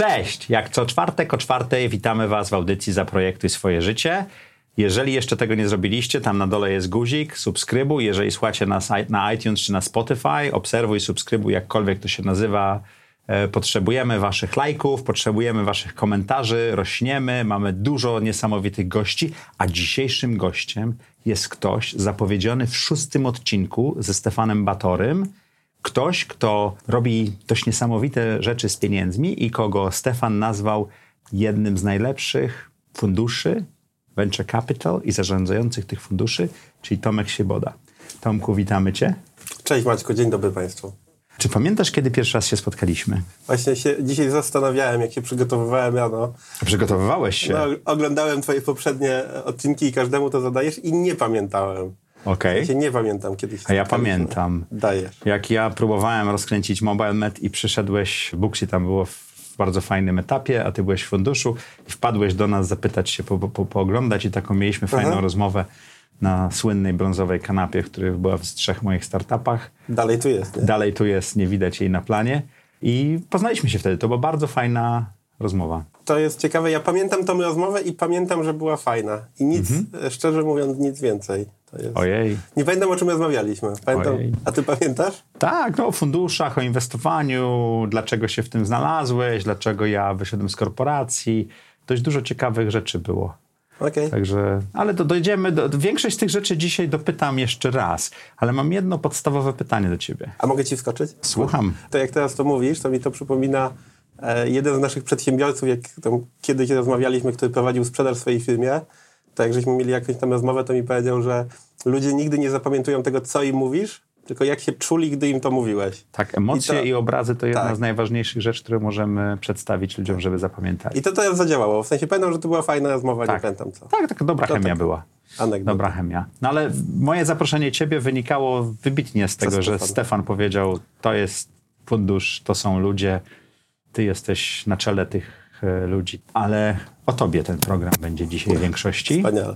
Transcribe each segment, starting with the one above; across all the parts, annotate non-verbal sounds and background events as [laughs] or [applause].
Cześć! Jak co czwartek o czwartej witamy Was w audycji Zaprojektuj swoje życie. Jeżeli jeszcze tego nie zrobiliście, tam na dole jest guzik, subskrybuj. Jeżeli słuchacie nas na iTunes czy na Spotify, obserwuj, subskrybuj, jakkolwiek to się nazywa. E, potrzebujemy Waszych lajków, potrzebujemy Waszych komentarzy, rośniemy, mamy dużo niesamowitych gości, a dzisiejszym gościem jest ktoś zapowiedziany w szóstym odcinku ze Stefanem Batorym. Ktoś, kto robi dość niesamowite rzeczy z pieniędzmi i kogo Stefan nazwał jednym z najlepszych funduszy venture capital i zarządzających tych funduszy, czyli Tomek Sieboda. Tomku, witamy Cię. Cześć Maćku, dzień dobry Państwu. Czy pamiętasz, kiedy pierwszy raz się spotkaliśmy? Właśnie się dzisiaj zastanawiałem, jak się przygotowywałem rano. Przygotowywałeś się? No, oglądałem twoje poprzednie odcinki i każdemu to zadajesz i nie pamiętałem. Okej. Okay. nie pamiętam kiedyś. A ja pamiętam. Dajesz. Jak ja próbowałem rozkręcić MobileMed i przyszedłeś, Buxi tam było w bardzo fajnym etapie, a ty byłeś w funduszu i wpadłeś do nas zapytać się, po, po, pooglądać i taką mieliśmy fajną Aha. rozmowę na słynnej brązowej kanapie, która była w trzech moich startupach. Dalej tu jest. Nie? Dalej tu jest, nie widać jej na planie. I poznaliśmy się wtedy. To była bardzo fajna rozmowa. To jest ciekawe. Ja pamiętam tą rozmowę i pamiętam, że była fajna. I nic, mhm. szczerze mówiąc, nic więcej. Ojej. Nie pamiętam, o czym rozmawialiśmy. Pamiętam... Ojej. A ty pamiętasz? Tak, no o funduszach, o inwestowaniu, dlaczego się w tym znalazłeś, dlaczego ja wyszedłem z korporacji. Dość dużo ciekawych rzeczy było. Okay. Także, ale to dojdziemy, do, większość z tych rzeczy dzisiaj dopytam jeszcze raz, ale mam jedno podstawowe pytanie do ciebie. A mogę ci wskoczyć? Słucham. To jak teraz to mówisz, to mi to przypomina e, jeden z naszych przedsiębiorców, jak kiedyś rozmawialiśmy, który prowadził sprzedaż w swojej firmie, to jak żeśmy mieli jakąś tam rozmowę, to mi powiedział, że ludzie nigdy nie zapamiętują tego, co im mówisz, tylko jak się czuli, gdy im to mówiłeś. Tak, emocje i, to, i obrazy to jedna tak. z najważniejszych rzeczy, które możemy przedstawić ludziom, żeby zapamiętali. I to teraz zadziałało. W sensie pamiętam, że to była fajna rozmowa, tak. nie pamiętam co. Tak, taka dobra to chemia tak. była. Anegdota. Dobra chemia. No ale moje zaproszenie ciebie wynikało wybitnie z tego, że Stefan powiedział, to jest fundusz, to są ludzie, ty jesteś na czele tych ludzi. Ale o tobie ten program będzie dzisiaj w większości. Wspaniale.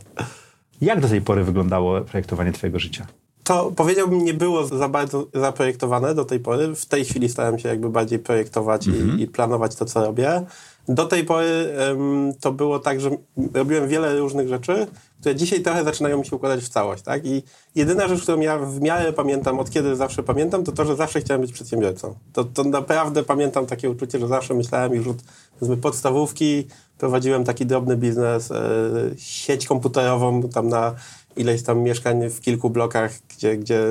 Jak do tej pory wyglądało projektowanie twojego życia? to powiedziałbym nie było za bardzo zaprojektowane do tej pory. W tej chwili starałem się jakby bardziej projektować -hmm. i, mhm. i, planować to, co robię. Do tej pory um, to było tak, że robiłem wiele różnych rzeczy, które dzisiaj trochę zaczynają mi się układać w całość, tak? I jedyna rzecz, którą ja w miarę pamiętam, od kiedy zawsze pamiętam, to to, że zawsze chciałem być przedsiębiorcą. To, to naprawdę pamiętam takie uczucie, że zawsze myślałem już od podstawówki, prowadziłem taki drobny biznes, e, sieć komputerową tam na ileś tam mieszkań w kilku blokach, gdzie, gdzie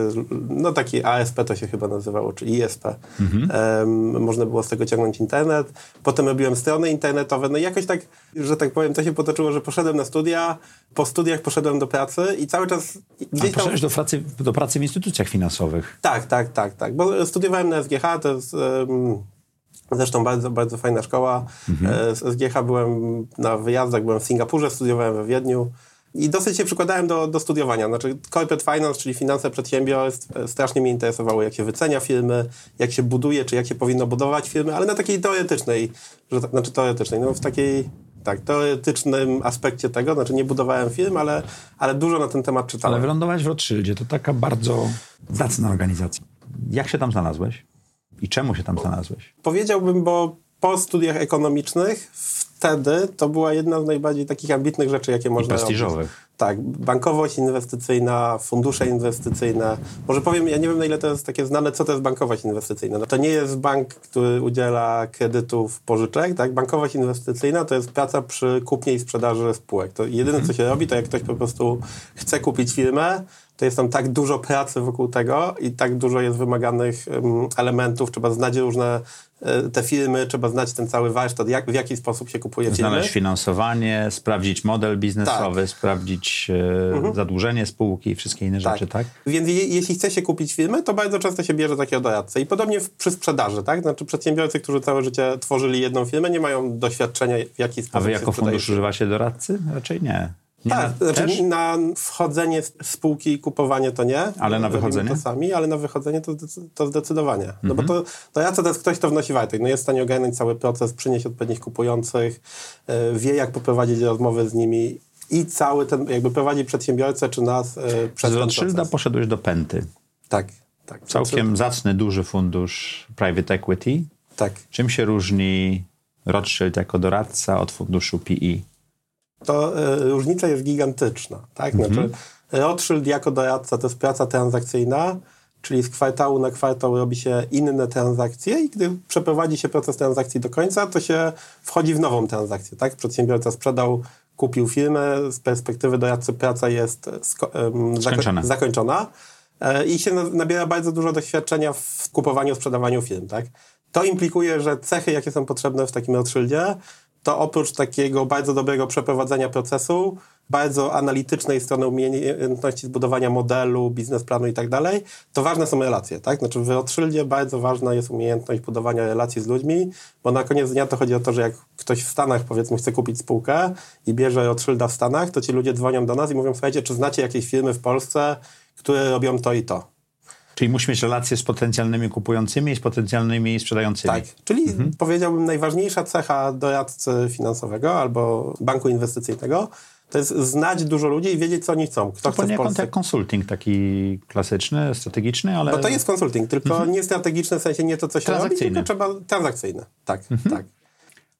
no taki ASP to się chyba nazywało, czy ISP. Mhm. Um, można było z tego ciągnąć internet. Potem robiłem strony internetowe. No i jakoś tak, że tak powiem, to się potoczyło, że poszedłem na studia, po studiach poszedłem do pracy i cały czas gdzieś tam... poszedłeś do pracy, do pracy w instytucjach finansowych. Tak, tak, tak, tak. Bo studiowałem na SGH, to jest... Um, Zresztą bardzo, bardzo fajna szkoła. Mhm. E, z SGH byłem na wyjazdach, byłem w Singapurze, studiowałem we Wiedniu. I dosyć się przykładałem do, do studiowania. Znaczy, corporate finance, czyli finanse przedsiębiorstw, e, strasznie mnie interesowało, jak się wycenia firmy, jak się buduje, czy jak się powinno budować firmy, ale na takiej teoretycznej, że, znaczy teoretycznej, no w takiej tak, teoretycznym aspekcie tego, znaczy nie budowałem firm, ale, ale dużo na ten temat czytałem. Ale wylądowałeś w Rothschildzie, to taka bardzo zacna organizacja. Jak się tam znalazłeś? I czemu się tam znalazłeś? Powiedziałbym, bo po studiach ekonomicznych wtedy to była jedna z najbardziej takich ambitnych rzeczy, jakie można I prestiżowych. robić. Tak, bankowość inwestycyjna, fundusze inwestycyjne. Może powiem, ja nie wiem na ile to jest takie znane, co to jest bankowość inwestycyjna. No to nie jest bank, który udziela kredytów, pożyczek, tak? Bankowość inwestycyjna to jest praca przy kupnie i sprzedaży spółek. To jedyne, co się robi, to jak ktoś po prostu chce kupić firmę, to jest tam tak dużo pracy wokół tego i tak dużo jest wymaganych elementów. Trzeba znać różne e, te filmy, trzeba znać ten cały warsztat, jak, w jaki sposób się kupuje filmy. Znaleźć finansowanie, sprawdzić model biznesowy, tak. sprawdzić e, mhm. zadłużenie spółki i wszystkie inne tak. rzeczy, tak? Więc je, jeśli chce się kupić filmy, to bardzo często się bierze takiego doradcę. I podobnie w, przy sprzedaży, tak? Znaczy przedsiębiorcy, którzy całe życie tworzyli jedną firmę, nie mają doświadczenia w jaki sposób A wy jako fundusz używacie doradcy? Raczej nie. Tak, na, znaczy na wchodzenie spółki i kupowanie to nie. Ale na wychodzenie? To sami, ale na wychodzenie to, to zdecydowanie. Mhm. No bo mhm. to, to ja to jest ktoś, kto wnosi wartość. No jest w stanie ogarnąć cały proces, przynieść odpowiednich kupujących, yy, wie jak poprowadzić rozmowy z nimi i cały ten, jakby prowadzi przedsiębiorcę czy nas yy, przez Z Rothschilda poszedłeś do Penty. Tak. tak. Całkiem zacny, duży fundusz private equity. Tak. Czym się różni Rothschild jako doradca od funduszu PE? To y, różnica jest gigantyczna. Tak? Znaczy, mhm. Rothschild jako doradca to jest praca transakcyjna, czyli z kwartału na kwartał robi się inne transakcje i gdy przeprowadzi się proces transakcji do końca, to się wchodzi w nową transakcję. Tak? Przedsiębiorca sprzedał, kupił firmę, z perspektywy doradcy praca jest zakończona. zakończona e, i się nabiera bardzo dużo doświadczenia w kupowaniu, sprzedawaniu firm. Tak? To implikuje, że cechy, jakie są potrzebne w takim Rothschildzie, to oprócz takiego bardzo dobrego przeprowadzenia procesu, bardzo analitycznej strony umiejętności zbudowania modelu, biznesplanu i tak dalej, to ważne są relacje, tak? Znaczy w Rothschildzie bardzo ważna jest umiejętność budowania relacji z ludźmi, bo na koniec dnia to chodzi o to, że jak ktoś w Stanach powiedzmy chce kupić spółkę i bierze Rothschilda w Stanach, to ci ludzie dzwonią do nas i mówią, słuchajcie, czy znacie jakieś firmy w Polsce, które robią to i to? Czyli musi mieć relacje z potencjalnymi kupującymi i z potencjalnymi sprzedającymi. Tak, czyli mhm. powiedziałbym najważniejsza cecha doradcy finansowego albo banku inwestycyjnego to jest znać dużo ludzi i wiedzieć, co oni chcą. Kto to chce Polsce... jak konsulting taki klasyczny, strategiczny, ale... No to jest konsulting, tylko mhm. nie strategiczny, w sensie nie to, co się robi, tylko trzeba... Transakcyjny, tak, mhm. tak.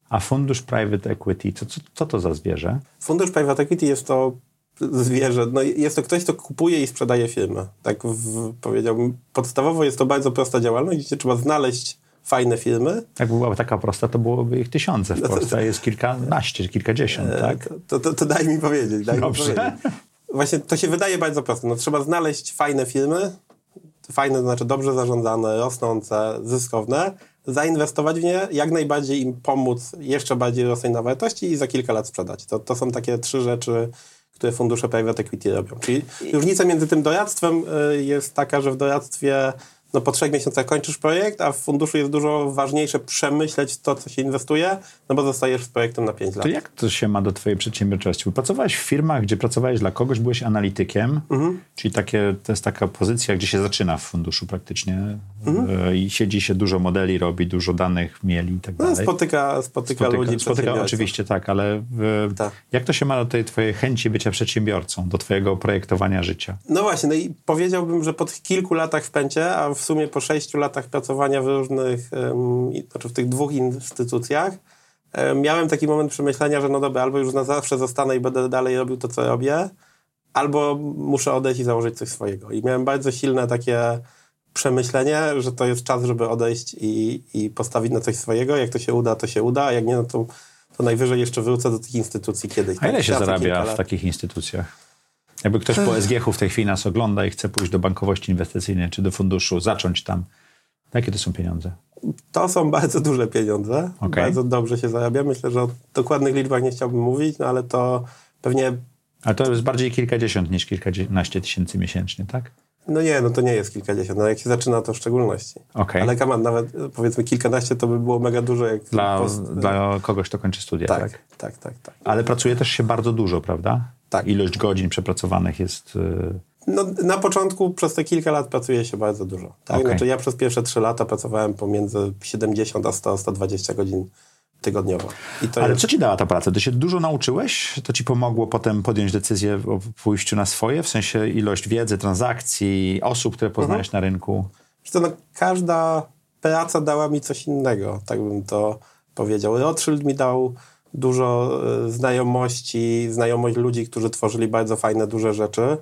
A fundusz private equity, co, co to za zwierzę? Fundusz private equity jest to zwierzę. No jest to ktoś, kto kupuje i sprzedaje firmę. Tak w, powiedziałbym. Podstawowo jest to bardzo prosta działalność, gdzie trzeba znaleźć fajne firmy. Jakby była taka prosta, to byłoby ich tysiące w no Polsce, a jest kilkanaście, kilkadziesiąt, e, tak? To, to, to, daj mi powiedzieć. Daj Dobrze. Mi powiedzieć. Właśnie to się wydaje bardzo proste. No, trzeba znaleźć fajne firmy, fajne to znaczy dobrze zarządzane, rosnące, zyskowne, zainwestować w nie, jak najbardziej im pomóc jeszcze bardziej rosnąć na wartości i za kilka lat sprzedać. To, to są takie trzy rzeczy, które fundusze private equity robią. Czyli różnica między tym doradztwem y, jest taka, że w doradztwie no po trzech miesiącach kończysz projekt, a w funduszu jest dużo ważniejsze przemyśleć to, co się inwestuje, no bo zostajesz z projektem na 5 lat. To jak to się ma do twojej przedsiębiorczości? Bo pracowałeś w firmach, gdzie pracowałeś dla kogoś, byłeś analitykiem, mhm. czyli takie, to jest taka pozycja, gdzie się zaczyna w funduszu praktycznie mhm. E, i siedzi się, dużo modeli robi, dużo danych mieli i tak no, dalej. No, spotyka, spotyka, spotyka ludzi, Spotyka oczywiście, tak, ale tak. jak to się ma do tej twojej chęci bycia przedsiębiorcą, do twojego projektowania życia? No właśnie, no i powiedziałbym, że po tych kilku latach w pęcie, a w w sumie po sześciu latach pracowania w różnych, znaczy w tych dwóch instytucjach, miałem taki moment przemyślenia, że no dobra, albo już na zawsze zostanę i będę dalej robił to, co robię, albo muszę odejść i założyć coś swojego. I miałem bardzo silne takie przemyślenie, że to jest czas, żeby odejść i, i postawić na coś swojego. Jak to się uda, to się uda, a jak nie, no to, to najwyżej jeszcze wrócę do tych instytucji kiedyś. A ile tak? się zarabia w takich instytucjach? Jakby ktoś po SGH-u w tej chwili nas ogląda i chce pójść do bankowości inwestycyjnej czy do funduszu, zacząć tam, jakie to są pieniądze? To są bardzo duże pieniądze. Okay. Bardzo dobrze się zarabia. Myślę, że o dokładnych liczbach nie chciałbym mówić, no ale to pewnie... Ale to jest bardziej kilkadziesiąt niż kilkanaście tysięcy miesięcznie, tak? No nie, no to nie jest kilkadziesiąt. No jak się zaczyna, to w szczególności. Okay. Ale kaman, nawet powiedzmy kilkanaście to by było mega dużo. Jak dla, post... dla kogoś, kto kończy studia, tak, tak? Tak, tak, tak. Ale pracuje też się bardzo dużo, prawda? Tak. Ilość godzin przepracowanych jest... Y, no, na początku przez te kilka lat pracuje się bardzo dużo. Tak? Okay. Znaczy ja przez pierwsze trzy lata pracowałem pomiędzy 70 a 100, 120 godzin tygodniowo. Ale jest... co ci dała ta praca? Ty się dużo nauczyłeś? To ci pomogło potem podjąć decyzję o pójściu na swoje? W sensie ilość wiedzy, transakcji, osób, które poznałeś mhm. na rynku? To, no, każda praca dała mi coś innego, tak bym to powiedział. Rothschild mi dał dużo e, znajomości, znajomość ludzi, którzy tworzyli bardzo fajne, duże rzeczy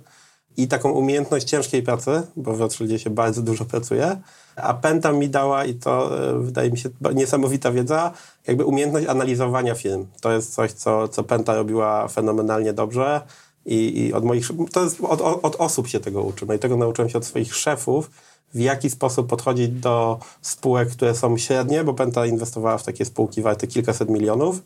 i taką umiejętność ciężkiej pracy, bo w Rothschildzie się bardzo dużo pracuje, a Penta mi dała, i to e, wydaje mi się niesamowita wiedza, jakby umiejętność analizowania film. To jest coś, co, co Penta robiła fenomenalnie dobrze. i, i od moich, to jest od, od, osób się tego uczy. No i tego nauczyłem się od swoich szefów, w jaki sposób podchodzić do spółek, które są średnie, bo Penta inwestowała w takie spółki warte kilkaset milionów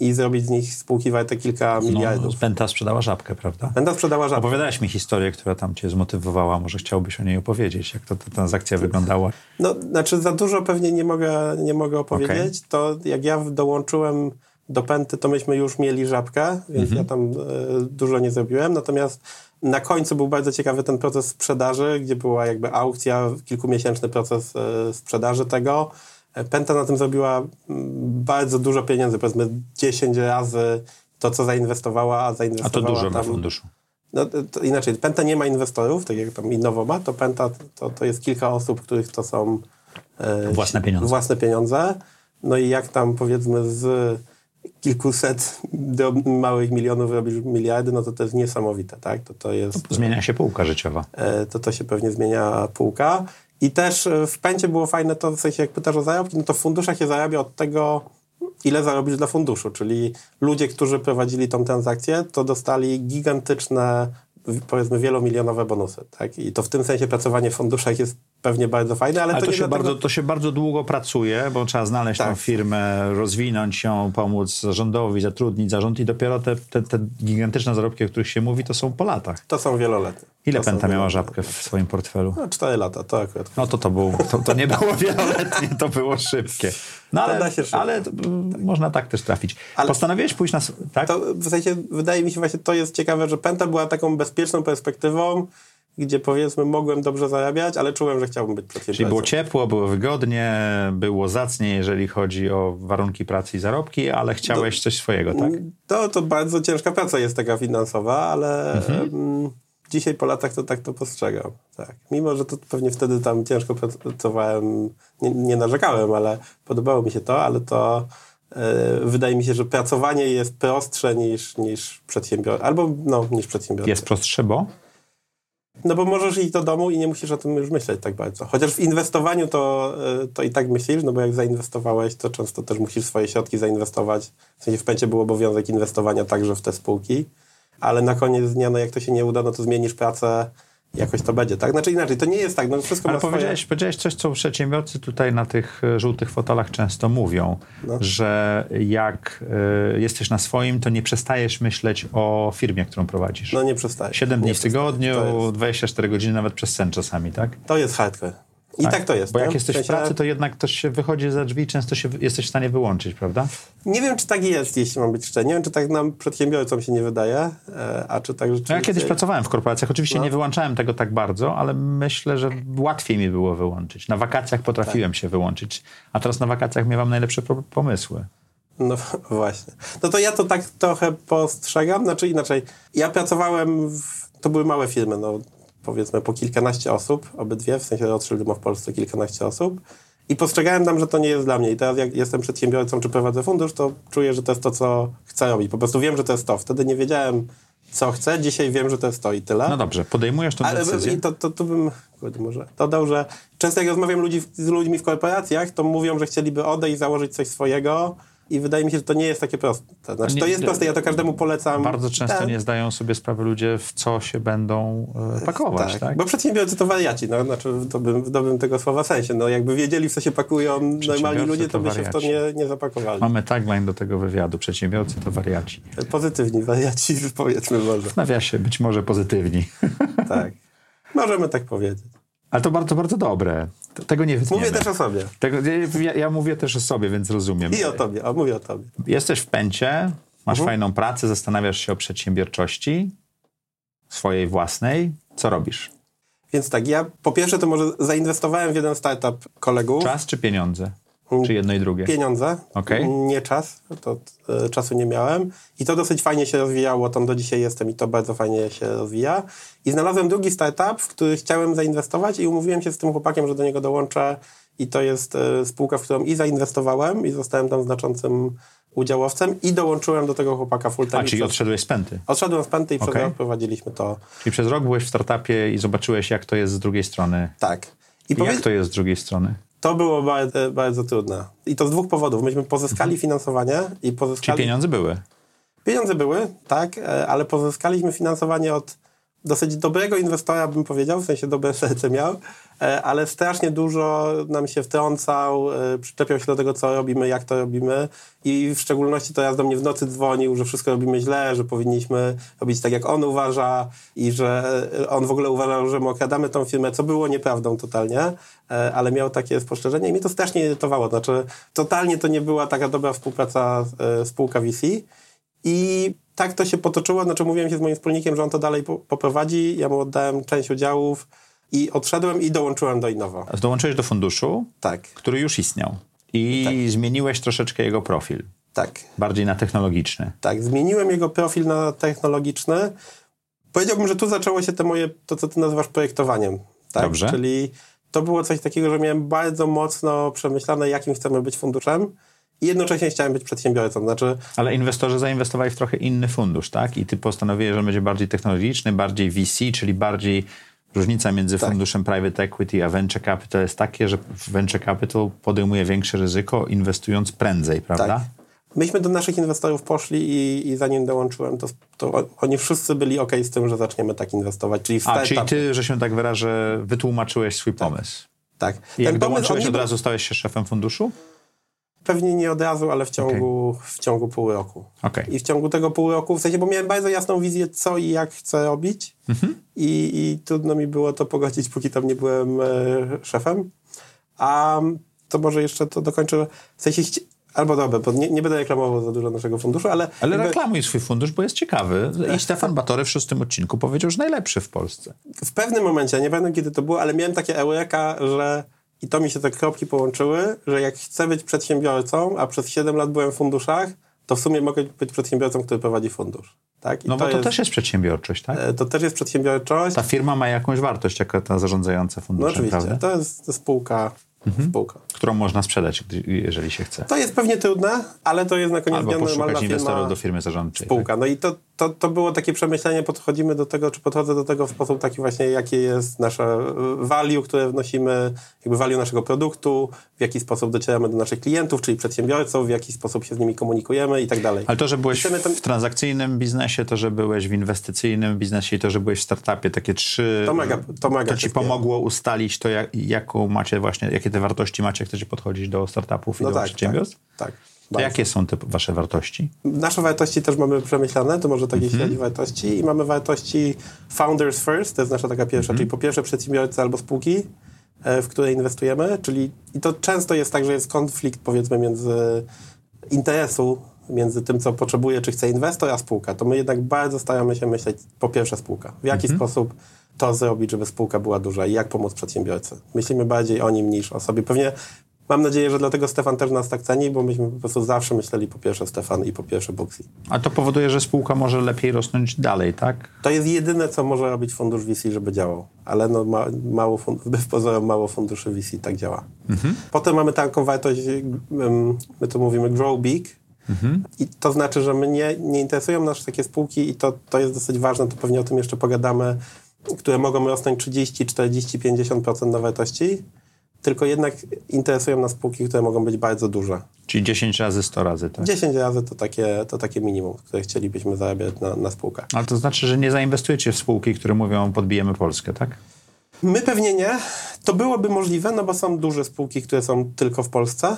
i zrobić z nich spółki warte kilka no, miliardów. No, Penta sprzedała żabkę, prawda? Penta sprzedała żabkę. Opowiadałeś mi historię, która tam cię zmotywowała. Może chciałbyś o niej opowiedzieć, jak to ta transakcja wyglądała? No, znaczy za dużo pewnie nie mogę, nie mogę opowiedzieć. Okay. To jak ja dołączyłem do Penty, to myśmy już mieli żabkę, więc mhm. ja tam e, dużo nie zrobiłem. Natomiast na końcu był bardzo ciekawy ten proces sprzedaży, gdzie była jakby aukcja, kilkumiesięczny proces e, sprzedaży tego. Penta na tym zrobiła mm, bardzo dużo pieniędzy, powiedzmy 10 razy to, co zainwestowała, a zainwestowała A to dużo tam, na funduszu. No, to inaczej, Penta nie ma inwestorów, tak jak tam Innowo ma, to Penta to, to jest kilka osób, których to są e, własne pieniądze. własne pieniądze. No i jak tam powiedzmy z kilkuset małych milionów robisz miliardy, no to to jest niesamowite, tak? To, to jest, zmienia się półka życiowa. E, to to się pewnie zmienia półka. I też e, w pęcie było fajne to, w sensie jak pytasz o zarobki, no to w funduszach się zarabia od tego, ile zarobisz dla funduszu, czyli ludzie, którzy prowadzili tą transakcję, to dostali gigantyczne powiedzmy wielomilionowe bonusy. Tak? I to w tym sensie pracowanie w funduszach jest pewnie bardzo fajne, ale, ale to, to, się dlatego... bardzo, to się bardzo długo pracuje, bo trzeba znaleźć tak. tą firmę, rozwinąć ją, pomóc zarządowi, zatrudnić zarząd i dopiero te, te, te gigantyczne zarobki, o których się mówi, to są po latach. To są wieloletnie. Ile to Penta miała żabkę w swoim portfelu? No, cztery lata, to akurat. No to to, był, to, to nie było wieloletnie, to było szybkie. No ale, ale to, można tak też trafić. Ale Postanowiłeś pójść na... Tak? To w sensie, wydaje mi się właśnie, to jest ciekawe, że Penta była taką bezpieczną perspektywą, gdzie powiedzmy mogłem dobrze zarabiać, ale czułem, że chciałbym być przedsiębiorcą. Czyli było ciepło, było wygodnie, było zacnie, jeżeli chodzi o warunki pracy i zarobki, ale chciałeś coś swojego, tak? To, to bardzo ciężka praca jest taka finansowa, ale mhm. Mm, dzisiaj po latach to tak to postrzegam. Tak. Mimo, że to pewnie wtedy tam ciężko pracowałem, nie, nie narzekałem, ale podobało mi się to, ale to e, wydaje mi się, że pracowanie jest prostsze niż, niż przedsiębiorca, albo no, niż przedsiębiorca. Jest prostsze, bo? No bo możesz iść do domu i nie musisz o tym już myśleć tak bardzo. Chociaż w inwestowaniu to, e, to i tak myślisz, no bo jak zainwestowałeś, to często też musisz swoje środki zainwestować. W sensie w pęcie był obowiązek inwestowania także w te spółki, ale na koniec dnia, no jak to się nie uda, no to zmienisz pracę, jakoś to będzie, tak? Znaczy inaczej, to nie jest tak, no wszystko Ale powiedziałeś, swoje... powiedziałeś coś, co przedsiębiorcy tutaj na tych e, żółtych fotelach często mówią, no. że jak y, jesteś na swoim, to nie przestajesz myśleć o firmie, którą prowadzisz. No nie przestajesz. 7 dni w tygodniu, jest... 24 godziny nawet przez sen czasami, tak? To jest hardcore. I tak, tak to jest. Bo jak jesteś w, sensie... pracy, to jednak ktoś się wychodzi za drzwi i często się, jesteś w stanie wyłączyć, prawda? Nie wiem, czy tak jest, jeśli mam być szczery. Nie wiem, czy tak nam przedsiębiorcom się nie wydaje, e, a czy tak rzeczywiście... No ja kiedyś pracowałem w korporacjach. Oczywiście no. nie wyłączałem tego tak bardzo, ale myślę, że łatwiej mi było wyłączyć. Na wakacjach potrafiłem tak. się wyłączyć, a teraz na wakacjach miewam najlepsze pomysły. No [laughs] właśnie. No to ja to tak trochę postrzegam, znaczy inaczej. Ja pracowałem, w, to były małe firmy, no powiedzmy po kilkanaście osób, obydwie, w sensie Rothschild ma w Polsce kilkanaście osób. I postrzegałem tam, że to nie jest dla mnie. I teraz jak jestem przedsiębiorcą czy prowadzę fundusz, to czuję, że to jest to, co chcę robić. Po prostu wiem, że to jest to. Wtedy nie wiedziałem, co chcę. Dzisiaj wiem, że to jest to i tyle. No dobrze, podejmujesz tę Ale decyzję. Ale to, to, to bym może dodał, że często jak rozmawiam ludzi, z ludźmi w korporacjach, to mówią, że chcieliby odejść, założyć coś swojego, i wydaje mi się, że to nie jest takie proste. Znaczy, nie, to jest proste, ja to każdemu polecam. Bardzo często tak. nie zdają sobie sprawy ludzie, w co się będą e, pakować. Tak, tak? Bo przedsiębiorcy to wariaci, no, znaczy w dobrym, w dobrym tego słowa sensie. No, jakby wiedzieli, w co się pakują normalni ludzie, to by się w to nie, nie zapakowali. Mamy tagline do tego wywiadu. Przedsiębiorcy to wariaci. Pozytywni wariaci, [laughs] powiedzmy może. W nawiasie być może pozytywni. tak. [laughs] Możemy tak powiedzieć. Ale to bardzo, bardzo dobre. Tego nie wytniemy. Mówię też o sobie. Tego, ja, ja, mówię też o sobie, więc rozumiem. I o tobie, a mówię o tobie. Jesteś w pęcie, masz mhm. fajną pracę, zastanawiasz się o przedsiębiorczości swojej własnej. Co robisz? Więc tak, ja po pierwsze to może zainwestowałem w jeden startup kolegów. Czas czy pieniądze? Czy jedno i drugie? Pieniądze, okay. nie czas, to e, czasu nie miałem. I to dosyć fajnie się rozwijało, tam do dzisiaj jestem i to bardzo fajnie się rozwija. I znalazłem drugi startup, w który chciałem zainwestować i umówiłem się z tym chłopakiem, że do niego dołączę. I to jest e, spółka, w którą i zainwestowałem i zostałem tam znaczącym udziałowcem i dołączyłem do tego chłopaka full time. A, czyli odszedłeś z Penty? Odszedłem z Penty i okay. przez rok prowadziliśmy to. Czyli przez rok byłeś w startupie i zobaczyłeś, jak to jest z drugiej strony. Tak. I, I powie... jak to jest z drugiej strony? To było bardzo, bardzo trudne. I to z dwóch powodów. Myśmy pozyskali mhm. finansowanie i pozyskali... Czy pieniądze były? Pieniądze były, tak, e, ale pozyskaliśmy finansowanie od dosyć dobrego inwestora, bym powiedział, w sensie dobre serce miał, e, ale strasznie dużo nam się wtrącał, e, przyczepiał się do tego, co robimy, jak to robimy i w szczególności to raz do mnie w nocy dzwonił, że wszystko robimy źle, że powinniśmy robić tak, jak on uważa i że on w ogóle uważał, że my okradamy tą firmę, co było nieprawdą totalnie, ale miał takie spostrzeżenie i mnie to strasznie irytowało. Znaczy, totalnie to nie była taka dobra współpraca spółka VC i tak to się potoczyło, znaczy mówiłem się z moim wspólnikiem, że on to dalej poprowadzi, ja mu oddałem część udziałów i odszedłem i dołączyłem do Innowa. Dołączyłeś do funduszu, tak. który już istniał i tak. zmieniłeś troszeczkę jego profil. Tak. Bardziej na technologiczny. Tak, zmieniłem jego profil na technologiczny. Powiedziałbym, że tu zaczęło się te moje, to co ty nazywasz projektowaniem. Tak? Dobrze. Czyli to było coś takiego, że miałem bardzo mocno przemyślane, jakim chcemy być funduszem i jednocześnie chciałem być przedsiębiorcą. Znaczy... Ale inwestorzy zainwestowali w trochę inny fundusz, tak? I ty postanowiłeś, że on będzie bardziej technologiczny, bardziej VC, czyli bardziej różnica między tak. funduszem private equity a venture capital jest takie, że venture capital podejmuje większe ryzyko, inwestując prędzej, prawda? Tak. Myśmy do naszych inwestorów poszli i, i zanim dołączyłem, to, to, oni wszyscy byli ok z tym, że zaczniemy tak inwestować. Czyli w A, czyli ty, że się tak wyrażę, wytłumaczyłeś swój tak. pomysł. Tak. I jak dołączyłeś, od razu stałeś się szefem funduszu? Pewnie nie od razu, ale w ciągu, okay. w ciągu pół roku. Okay. I w ciągu tego pół roku, w sensie, bo miałem bardzo jasną wizję, co i jak chcę robić mhm. I, i trudno mi było to pogodzić, póki tam nie byłem e, szefem. A to może jeszcze to dokończę. W sensie, Albo dobra, bo nie, nie, będę reklamował za dużo naszego funduszu, ale... Ale jakby... reklamuj swój fundusz, bo jest ciekawy. I Stefan Batory w szóstym odcinku powiedział, że najlepszy w Polsce. W pewnym momencie, nie pamiętam kiedy to było, ale miałem takie eureka, że i to mi się te kropki połączyły, że jak chcę być przedsiębiorcą, a przez 7 lat byłem w funduszach, to w sumie mogę być przedsiębiorcą, który prowadzi fundusz. Tak? I no to bo to jest, też jest przedsiębiorczość, tak? E, to też jest przedsiębiorczość. Ta firma ma jakąś wartość, jako ta zarządzająca funduszem, no oczywiście. Prawda? To jest spółka mhm. Którą można sprzedać, jeżeli się chce. To jest pewnie trudne, ale to jest na koniec Albo dnia normalna inwestorów do firmy zarządczej. Spółka. Tak? No i to, to, to było takie przemyślenie, podchodzimy do tego, czy podchodzę do tego w sposób taki właśnie, jakie jest nasze e, value, które wnosimy, jakby value naszego produktu, w jaki sposób docieramy do naszych klientów, czyli przedsiębiorców, w jaki sposób się z nimi komunikujemy i tak dalej. Ale to, że byłeś w transakcyjnym biznesie, to, że byłeś w inwestycyjnym biznesie i to, że byłeś w startupie, takie trzy... To mega, to mega. To ci pomogło ustalić to, jak, jaką macie właśnie, jakie te wartości macie, jak chcecie podchodzić do startupów i no do tak, przedsiębiorstw? Tak, tak. To jakie są te wasze wartości? Nasze wartości też mamy przemyślane, to może takie mm -hmm. wartości i mamy wartości Founders First, to jest nasza taka pierwsza, mm -hmm. czyli po pierwsze przedsiębiorcy albo spółki, e, w które inwestujemy, czyli i to często jest tak, że jest konflikt powiedzmy między interesu między tym, co potrzebuje, czy chce inwestor, a spółka. To my jednak bardzo staramy się myśleć, po pierwsze spółka. W jaki mm -hmm. sposób to zrobić, żeby spółka była duża i jak pomóc przedsiębiorcy. Myślimy bardziej o nim niż o sobie. Pewnie Mam nadzieję, że dlatego Stefan też nas tak ceni, bo myśmy po prostu zawsze myśleli po pierwsze Stefan i po pierwsze Buxi. A to powoduje, że spółka może lepiej rosnąć dalej, tak? To jest jedyne, co może robić fundusz VC, żeby działał. Ale no, ma, mało wbrew pozorom mało funduszy VC tak działa. Mhm. Potem mamy taką wartość, my to mówimy grow big, mhm. i to znaczy, że my nie, nie interesują nas takie spółki i to, to jest dosyć ważne, to pewnie o tym jeszcze pogadamy, które mogą rosnąć 30, 40, 50% na wartości, tylko jednak interesują nas spółki, które mogą być bardzo duże. Czyli 10 razy, 100 razy, tak? 10 razy to takie, to takie minimum, które chcielibyśmy zarabiać na, na spółkach. Ale to znaczy, że nie zainwestujecie w spółki, które mówią podbijemy Polskę, tak? My pewnie nie. To byłoby możliwe, no bo są duże spółki, które są tylko w Polsce.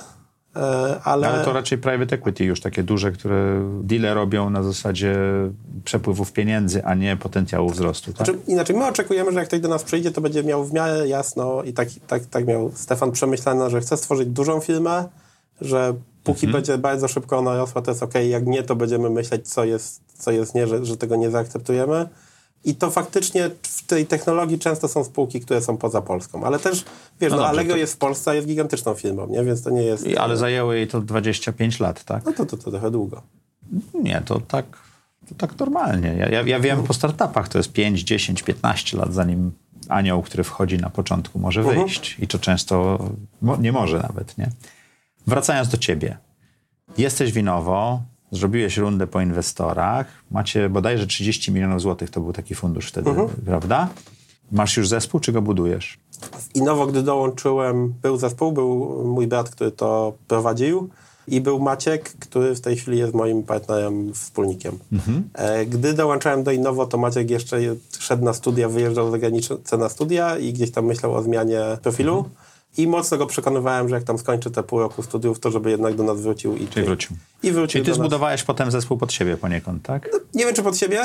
E, ale... ale to raczej private equity już takie duże, które deale robią na zasadzie przepływów pieniędzy, a nie potencjału wzrostu. Tak? Znaczy, inaczej, my oczekujemy, że jak ktoś do nas przyjdzie, to będzie miał w miarę jasno i tak, tak, tak miał Stefan przemyślane, że chce stworzyć dużą firmę, że póki mhm. będzie bardzo szybko ona rosła, to jest ok, jak nie, to będziemy myśleć, co jest, co jest nie, że, że tego nie zaakceptujemy. I to faktycznie w tej technologii często są spółki, które są poza Polską. Ale też, wiesz, no, no Allegro to... jest w Polsce, jest gigantyczną firmą, nie? Więc to nie jest... I, ale zajęło jej to 25 lat, tak? No to, to, to trochę długo. Nie, to tak, to tak normalnie. Ja, ja, ja wiem po startupach, to jest 5, 10, 15 lat, zanim anioł, który wchodzi na początku, może mhm. wyjść. Uh -huh. I to często mo nie może nawet, nie? Wracając do ciebie. Jesteś winowo, Zrobiłeś rundę po inwestorach, macie bodajże 30 milionów złotych, to był taki fundusz wtedy, mhm. prawda? Masz już zespół, czy go budujesz? I nowo, gdy dołączyłem, był zespół, był mój brat, który to prowadził i był Maciek, który w tej chwili jest moim partnerem, wspólnikiem. Mhm. Gdy dołączałem do Innowo, to Maciek jeszcze szedł na studia, wyjeżdżał za granicę na studia i gdzieś tam myślał o zmianie profilu. Mhm. I mocno go przekonywałem, że jak tam skończy te pół roku studiów, to żeby jednak do nas wrócił. I Czyli wrócił. I wrócił Czyli ty zbudowałeś potem zespół pod siebie poniekąd, tak? No, nie wiem, czy pod siebie,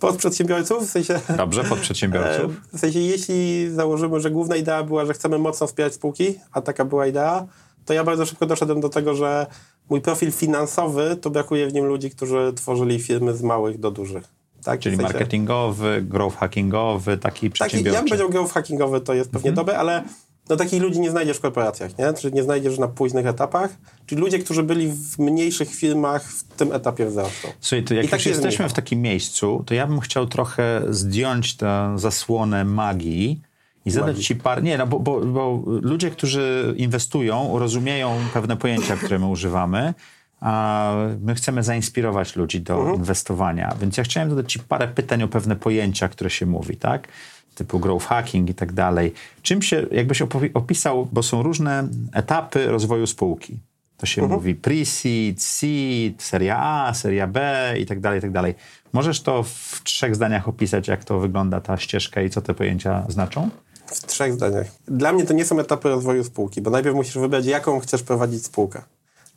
pod przedsiębiorców, w sensie... Dobrze, pod przedsiębiorców. [laughs] W sensie, jeśli założymy, że główna idea była, że chcemy mocno wspierać spółki, a taka była idea, to ja bardzo szybko doszedłem do tego, że mój profil finansowy, to brakuje w nim ludzi, którzy tworzyli firmy z małych do dużych. Tak? Czyli w sensie, marketingowy, growth hackingowy, taki przedsiębiorczy. Taki, ja bym powiedział growth hackingowy to jest pewnie mhm. dobre, ale no takich ludzi nie znajdziesz w korporacjach, nie? Czyli nie znajdziesz na późnych etapach. Czyli ludzie, którzy byli w mniejszych firmach w tym etapie wzrostu. Słuchaj, to jak I już tak jesteśmy w takim miejscu, to ja bym chciał trochę zdjąć tę zasłonę magii i zadać magii. ci parę... Nie, no bo, bo, bo ludzie, którzy inwestują, rozumieją pewne pojęcia, które my używamy, a my chcemy zainspirować ludzi do mhm. inwestowania. Więc ja chciałem zadać ci parę pytań o pewne pojęcia, które się mówi, tak? Typu growth hacking i tak dalej. Czym się, jakbyś opisał, bo są różne etapy rozwoju spółki. To się mhm. mówi pre-seed, seed, seria A, seria B i tak dalej, i tak dalej. Możesz to w trzech zdaniach opisać, jak to wygląda ta ścieżka i co te pojęcia znaczą? W trzech zdaniach. Dla mnie to nie są etapy rozwoju spółki, bo najpierw musisz wybrać, jaką chcesz prowadzić spółkę.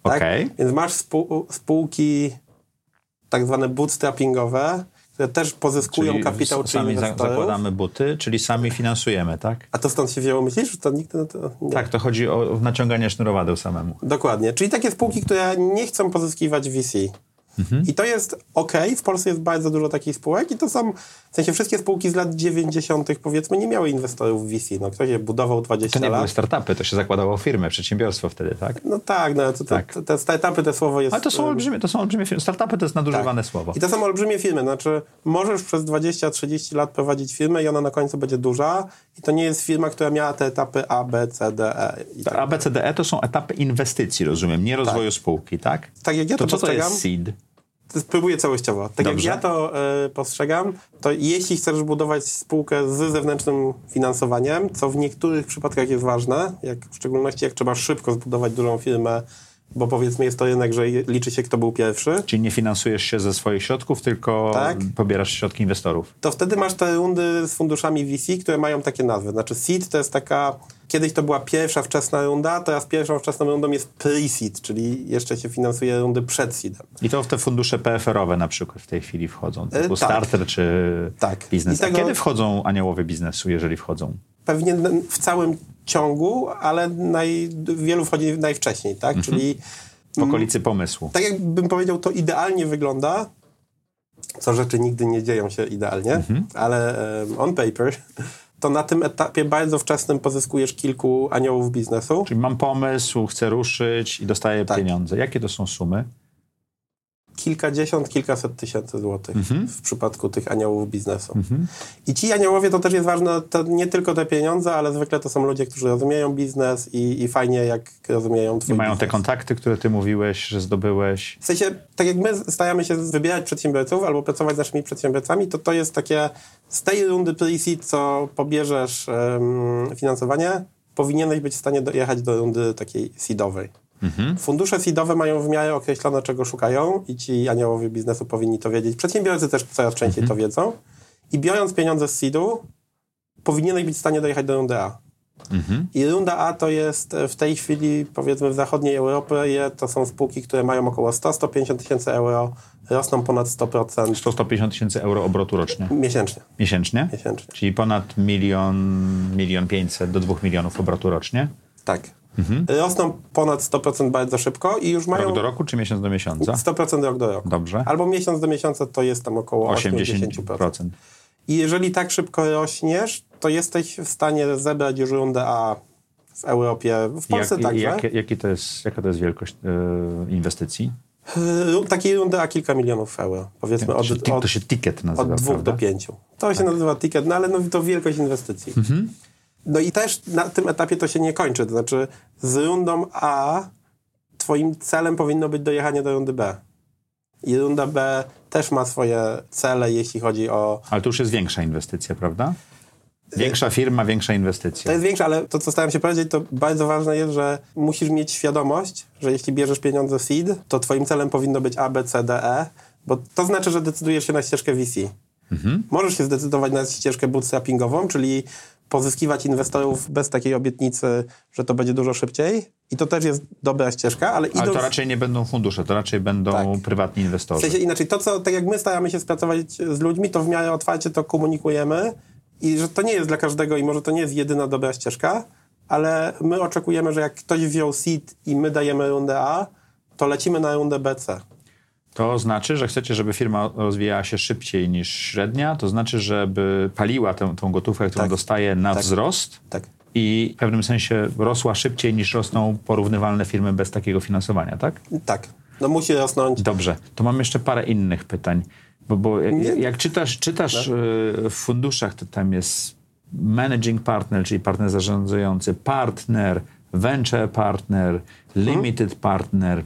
Tak? Okay. Więc masz spół spółki tak zwane bootstrappingowe, też pozyskują czyli kapitał czy sami zakładamy buty, czyli sami finansujemy, tak? A to stąd się wzięło, myślisz? To nikt na to nie. Tak, to chodzi o naciąganie sznurowadeł samemu. Dokładnie. Czyli takie spółki, które nie chcą pozyskiwać VC. Mhm. I to jest ok, w Polsce jest bardzo dużo takich spółek i to są, w sensie wszystkie spółki z lat 90. powiedzmy nie miały inwestorów VC. No, ktoś je budował 20 lat. To nie lat. były startupy, to się zakładało firmę, przedsiębiorstwo wtedy, tak? No tak, no to, tak. te startupy, te słowo jest... Ale to są olbrzymie, to są olbrzymie firmy. Startupy to jest nadużywane tak. słowo. I to są olbrzymie firmy, znaczy możesz przez 20-30 lat prowadzić firmę i ona na końcu będzie duża i to nie jest firma, która miała te etapy A, B, C, D, E. Tak. A, B, C, D, E to są etapy inwestycji, rozumiem, nie rozwoju tak. spółki, tak? Tak, jak ja to, to co to jest seed? Spróbuję całościowo. Tak Dobrze. jak ja to y, postrzegam, to jeśli chcesz budować spółkę z zewnętrznym finansowaniem, co w niektórych przypadkach jest ważne, jak w szczególności jak trzeba szybko zbudować dużą firmę, bo powiedzmy jest to rynek, że liczy się kto był pierwszy. Czyli nie finansujesz się ze swoich środków, tylko tak. pobierasz środki inwestorów. To wtedy masz te rundy z funduszami VC, które mają takie nazwy. Znaczy seed to jest taka Kiedyś to była pierwsza wczesna runda, teraz pierwszą wczesną rundą jest pre-seed, czyli jeszcze się finansuje rundy przed seedem. I to w te fundusze PFR-owe na przykład w tej chwili wchodzą, typu e, tak. starter czy tak. biznes. Tego... A kiedy wchodzą aniołowie biznesu, jeżeli wchodzą? Pewnie w całym ciągu, ale naj... wielu wchodzi najwcześniej, tak? Mhm. Czyli w okolicy pomysłu. Tak jakbym powiedział, to idealnie wygląda, co rzeczy nigdy nie dzieją się idealnie, mhm. ale um, on paper to na tym etapie bardzo wczesnym pozyskujesz kilku aniołów biznesu. Czyli mam pomysł, chcę ruszyć i dostaję tak. pieniądze. Jakie to są sumy? Kilkadziesiąt, kilkaset tysięcy złotych mhm. w przypadku tych aniołów biznesu. Mhm. I ci aniołowie to też jest ważne, to nie tylko te pieniądze, ale zwykle to są ludzie, którzy rozumieją biznes i, i fajnie jak rozumieją twój I mają biznes. te kontakty, które ty mówiłeś, że zdobyłeś. W sensie, tak jak my staramy się wybierać przedsiębiorców albo pracować z naszymi przedsiębiorcami, to to jest takie z tej rundy pre-seed, co pobierzesz um, finansowanie, powinieneś być w stanie dojechać do rundy takiej seedowej. Mhm. Fundusze seedowe mają w miarę określone, czego szukają i ci aniołowie biznesu powinni to wiedzieć. Przedsiębiorcy też coraz częściej mhm. to wiedzą. I biorąc pieniądze z seedu, powinieneś być w stanie dojechać do rundy A. Mhm. I runda A to jest w tej chwili, powiedzmy w zachodniej Europie, to są spółki, które mają około 100-150 tysięcy euro, rosną ponad 100%. 100-150 tysięcy euro obrotu rocznie? Miesięcznie. Miesięcznie? Miesięcznie. Czyli ponad milion, milion pięćset do dwóch milionów obrotu rocznie? Tak. Mhm. Rosną ponad 100% bardzo szybko i już mają... Rok do roku czy miesiąc do miesiąca? 100% rok do roku. Dobrze. Albo miesiąc do miesiąca to jest tam około 80%. 80%. I jeżeli tak szybko rośniesz, to jesteś w stanie zebrać już rundę A w Europie, w Polsce jak, także. Jak, jaki to jest, jaka to jest wielkość yy, inwestycji? Yy, takiej rundy A kilka milionów euro. Powiedzmy od, od, to się ticket nazywa, Od dwóch prawda? do pięciu. To tak. się nazywa ticket, no ale no, to wielkość inwestycji. Mhm. No i też na tym etapie to się nie kończy. To znaczy z rundą A twoim celem powinno być dojechanie do rundy B. I runda B też ma swoje cele, jeśli chodzi o... Ale to już jest większa inwestycja, prawda? Większa firma, większa inwestycja. To jest większa, ale to, co staram się powiedzieć, to bardzo ważne jest, że musisz mieć świadomość, że jeśli bierzesz pieniądze seed, to twoim celem powinno być A, B, C, D, E, bo to znaczy, że decydujesz się na ścieżkę VC. Mhm. Możesz się zdecydować na ścieżkę bootstrappingową, czyli pozyskiwać inwestorów bez takiej obietnicy, że to będzie dużo szybciej. I to też jest dobra ścieżka, ale idąc... Ale to raczej nie będą fundusze, to raczej będą tak. prywatni inwestorzy. W sensie inaczej, to co, tak jak my staramy się współpracować z ludźmi, to w miarę otwarcie to komunikujemy i że to nie jest dla każdego i może to nie jest jedyna dobra ścieżka, ale my oczekujemy, że jak ktoś wziął seed i my dajemy rundę A, to lecimy na rundę BC. To znaczy, że chcecie, żeby firma rozwijała się szybciej niż średnia, to znaczy, żeby paliła tę, tą gotówkę, którą tak. dostaje na tak. wzrost tak. i w pewnym sensie rosła szybciej niż rosną porównywalne firmy bez takiego finansowania, tak? Tak. No musi rosnąć. Dobrze. To mam jeszcze parę innych pytań. Bo, bo jak, jak czytasz, czytasz no. w funduszach, to tam jest managing partner, czyli partner zarządzający, partner, venture partner, limited hmm? partner,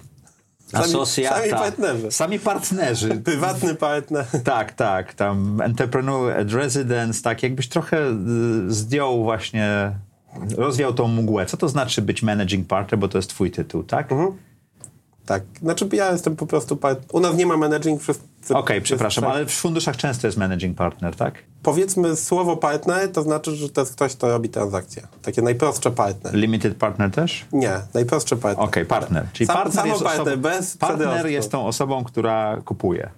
Asocjata. Sami partnerzy. Sami partnerzy. [laughs] Prywatny partner. Tak, tak. Tam entrepreneur at residence, tak. Jakbyś trochę y, zdjął właśnie, rozwiał tą mgłę. Co to znaczy być managing partner, bo to jest twój tytuł, tak? Mhm. Tak. Znaczy ja jestem po prostu... U nas nie ma managing przez... Okej, okay, przepraszam, ale w funduszach często jest managing partner, tak? Powiedzmy słowo partner, to znaczy, że to jest ktoś, kto robi transakcje. Takie najprostsze partner. Limited partner też? Nie, najprostsze partner. Okej, okay, partner. Czyli Sam, partner, jest, partner, osobą, bez partner jest tą osobą, która kupuje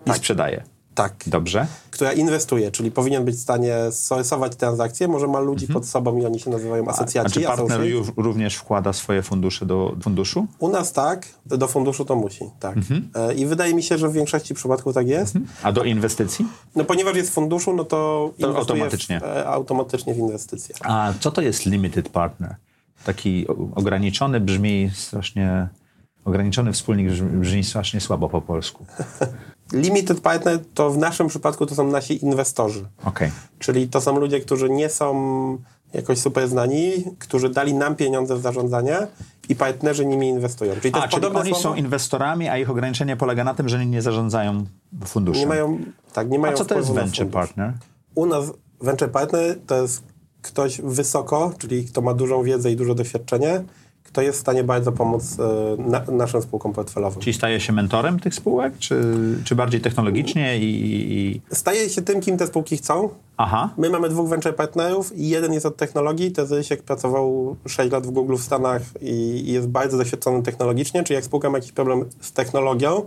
i tak. sprzedaje. Tak. Dobrze. Która inwestuje, czyli powinien być w stanie stosować transakcje, może ma ludzi mhm. pod sobą i oni się nazywają asocjacje. A, a czy partner również wkłada swoje fundusze do funduszu? U nas tak, do funduszu to musi, tak. Mhm. E, I wydaje mi się, że w większości przypadków tak jest. Mhm. A do inwestycji? No ponieważ jest w funduszu, no to, to automatycznie. W, e, automatycznie w inwestycje. A co to jest limited partner? Taki ograniczony brzmi strasznie... Ograniczony wspólnik brzmi strasznie słabo po polsku. [laughs] Limited partner to w naszym przypadku to są nasi inwestorzy. Okay. Czyli to są ludzie, którzy nie są jakoś super znani, którzy dali nam pieniądze w zarządzanie i partnerzy nimi inwestują. Czyli, to a, czyli oni słowo? są inwestorami, a ich ograniczenie polega na tym, że nie zarządzają funduszem. Nie mają, tak, nie mają a co to jest venture partner? U nas venture partner to jest ktoś wysoko, czyli kto ma dużą wiedzę i duże doświadczenie, kto jest w stanie bardzo pomóc e, na, naszym spółkom portfelowym. Czyli staje się mentorem tych spółek, czy, czy bardziej technologicznie i, i... Staje się tym, kim te spółki chcą. Aha. My mamy dwóch venture partnerów i jeden jest od technologii, to Rysiek pracował 6 lat w Google w Stanach i, i jest bardzo doświadczony technologicznie, czyli jak spółka ma jakiś problem z technologią,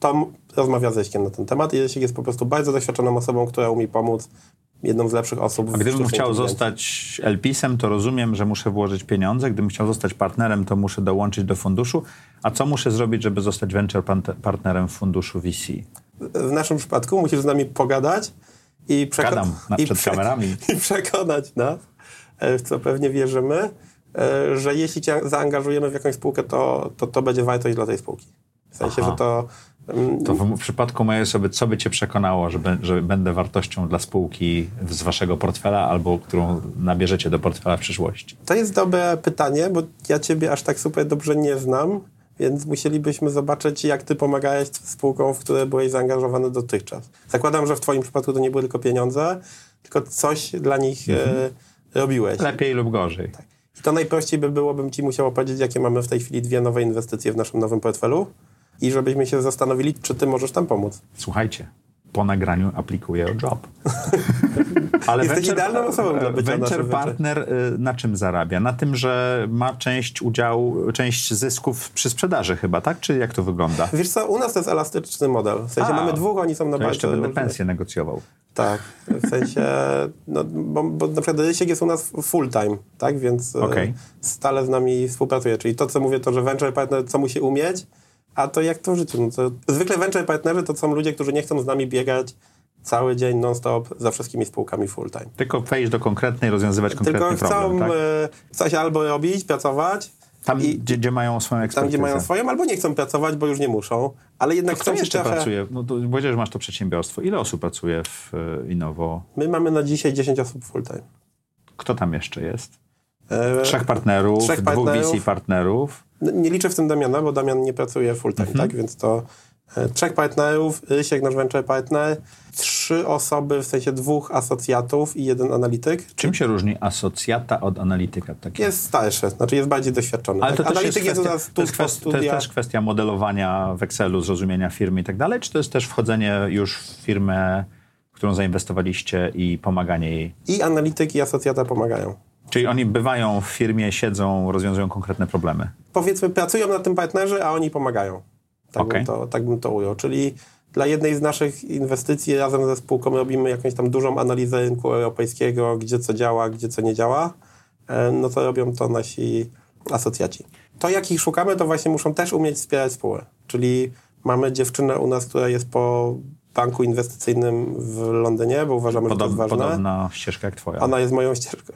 to rozmawia z na ten temat i Rysiek jest po prostu bardzo doświadczoną osobą, która umie pomóc jedną z lepszych osób. A gdybym chciał zostać LPIS-em, to rozumiem, że muszę włożyć pieniądze. Gdybym chciał zostać partnerem, to muszę dołączyć do funduszu. A co muszę zrobić, żeby zostać venture partnerem w funduszu VC? W naszym przypadku musisz z nami pogadać i, przeko- na, i przed prze- kamerami. [laughs] i przekonać nas, e, w co pewnie wierzymy, e, że jeśli cię zaangażujemy w jakąś spółkę, to, to, to będzie wartość dla tej spółki. W sensie, Aha. że to to w, przypadku mojej osoby, co by cię przekonało, że, be, że będę wartością dla spółki z waszego portfela albo którą nabierzecie do portfela w przyszłości? To jest dobre pytanie, bo ja ciebie aż tak super dobrze nie znam, więc musielibyśmy zobaczyć, jak ty pomagałeś spółkom, w które byłeś zaangażowany dotychczas. Zakładam, że w twoim przypadku to nie były tylko pieniądze, tylko coś dla nich mhm. e, robiłeś. Lepiej lub gorzej. Tak. I to najprościej by było, bym ci musiał powiedzieć, jakie mamy w tej chwili dwie nowe inwestycje w naszym nowym portfelu i żebyśmy się zastanowili, czy ty możesz tam pomóc. Słuchajcie, po nagraniu aplikuję o job. [laughs] Ale Jesteś venture, idealną osobą dla bycia Venture partner y, na czym zarabia? Na tym, że ma część udziału, część zysków przy sprzedaży chyba, tak? Czy jak to wygląda? Wiesz co, u nas to jest elastyczny model. W sensie A, mamy dwóch, oni są na bazie. jeszcze będę pensję negocjował. Tak, w sensie, no, bo, bo na przykład Rysiek jest u nas full time, tak? Więc y, okay. stale z nami współpracuje. Czyli to, co mówię, to, że venture partner, co musi umieć, a to jak to w życiu? No to zwykle venture partnerzy to są ludzie, którzy nie chcą z nami biegać cały dzień non-stop za wszystkimi spółkami full-time. Tylko wejść do konkretnej, rozwiązywać konkretny Tylko chcą problem, tak? E, coś albo robić, pracować. Tam, i, gdzie, gdzie, mają swoją ekspertyzę. Tam, gdzie mają swoją, albo nie chcą pracować, bo już nie muszą. Ale jednak to kto chcą jeszcze trochę... pracuje? No to powiedziałeś, że masz to przedsiębiorstwo. Ile osób pracuje w e, Innowo? My mamy na dzisiaj 10 osób full-time. Kto tam jeszcze jest? E, trzech partnerów, trzech dwóch partnerów. VC partnerów. Nie liczę w tym Damiana, bo Damian nie pracuje full time, mhm. tak? Więc to E, trzech partnerów, Rysiek, nasz venture partner, trzy osoby, w sensie dwóch asocjatów i jeden analityk. Czym się różni asocjata od analityka? Takie? Jest starszy, znaczy jest bardziej doświadczony. Ale to tak? też jest, kwestia, jest, to jest, kwestia, to jest też kwestia modelowania w Excelu, zrozumienia firmy i tak dalej, czy to jest też wchodzenie już w firmę, w którą zainwestowaliście i pomaganie jej? I analityk i asocjata pomagają. Czyli oni bywają w firmie, siedzą, rozwiązują konkretne problemy? Powiedzmy, pracują na tym partnerzy, a oni pomagają. Tak, okay. bym, to, tak bym to ujął. Czyli dla jednej z naszych inwestycji razem ze spółką robimy jakąś tam dużą analizę rynku europejskiego, gdzie co działa, gdzie co nie działa. E, no to robią to nasi asocjaci. To, jakich szukamy, to właśnie muszą też umieć wspierać spółkę. Czyli mamy dziewczynę u nas, która jest po banku inwestycyjnym w Londynie, bo uważamy, Podob, że to jest ważne. Podobna ścieżka jak twoja. Ona jest moją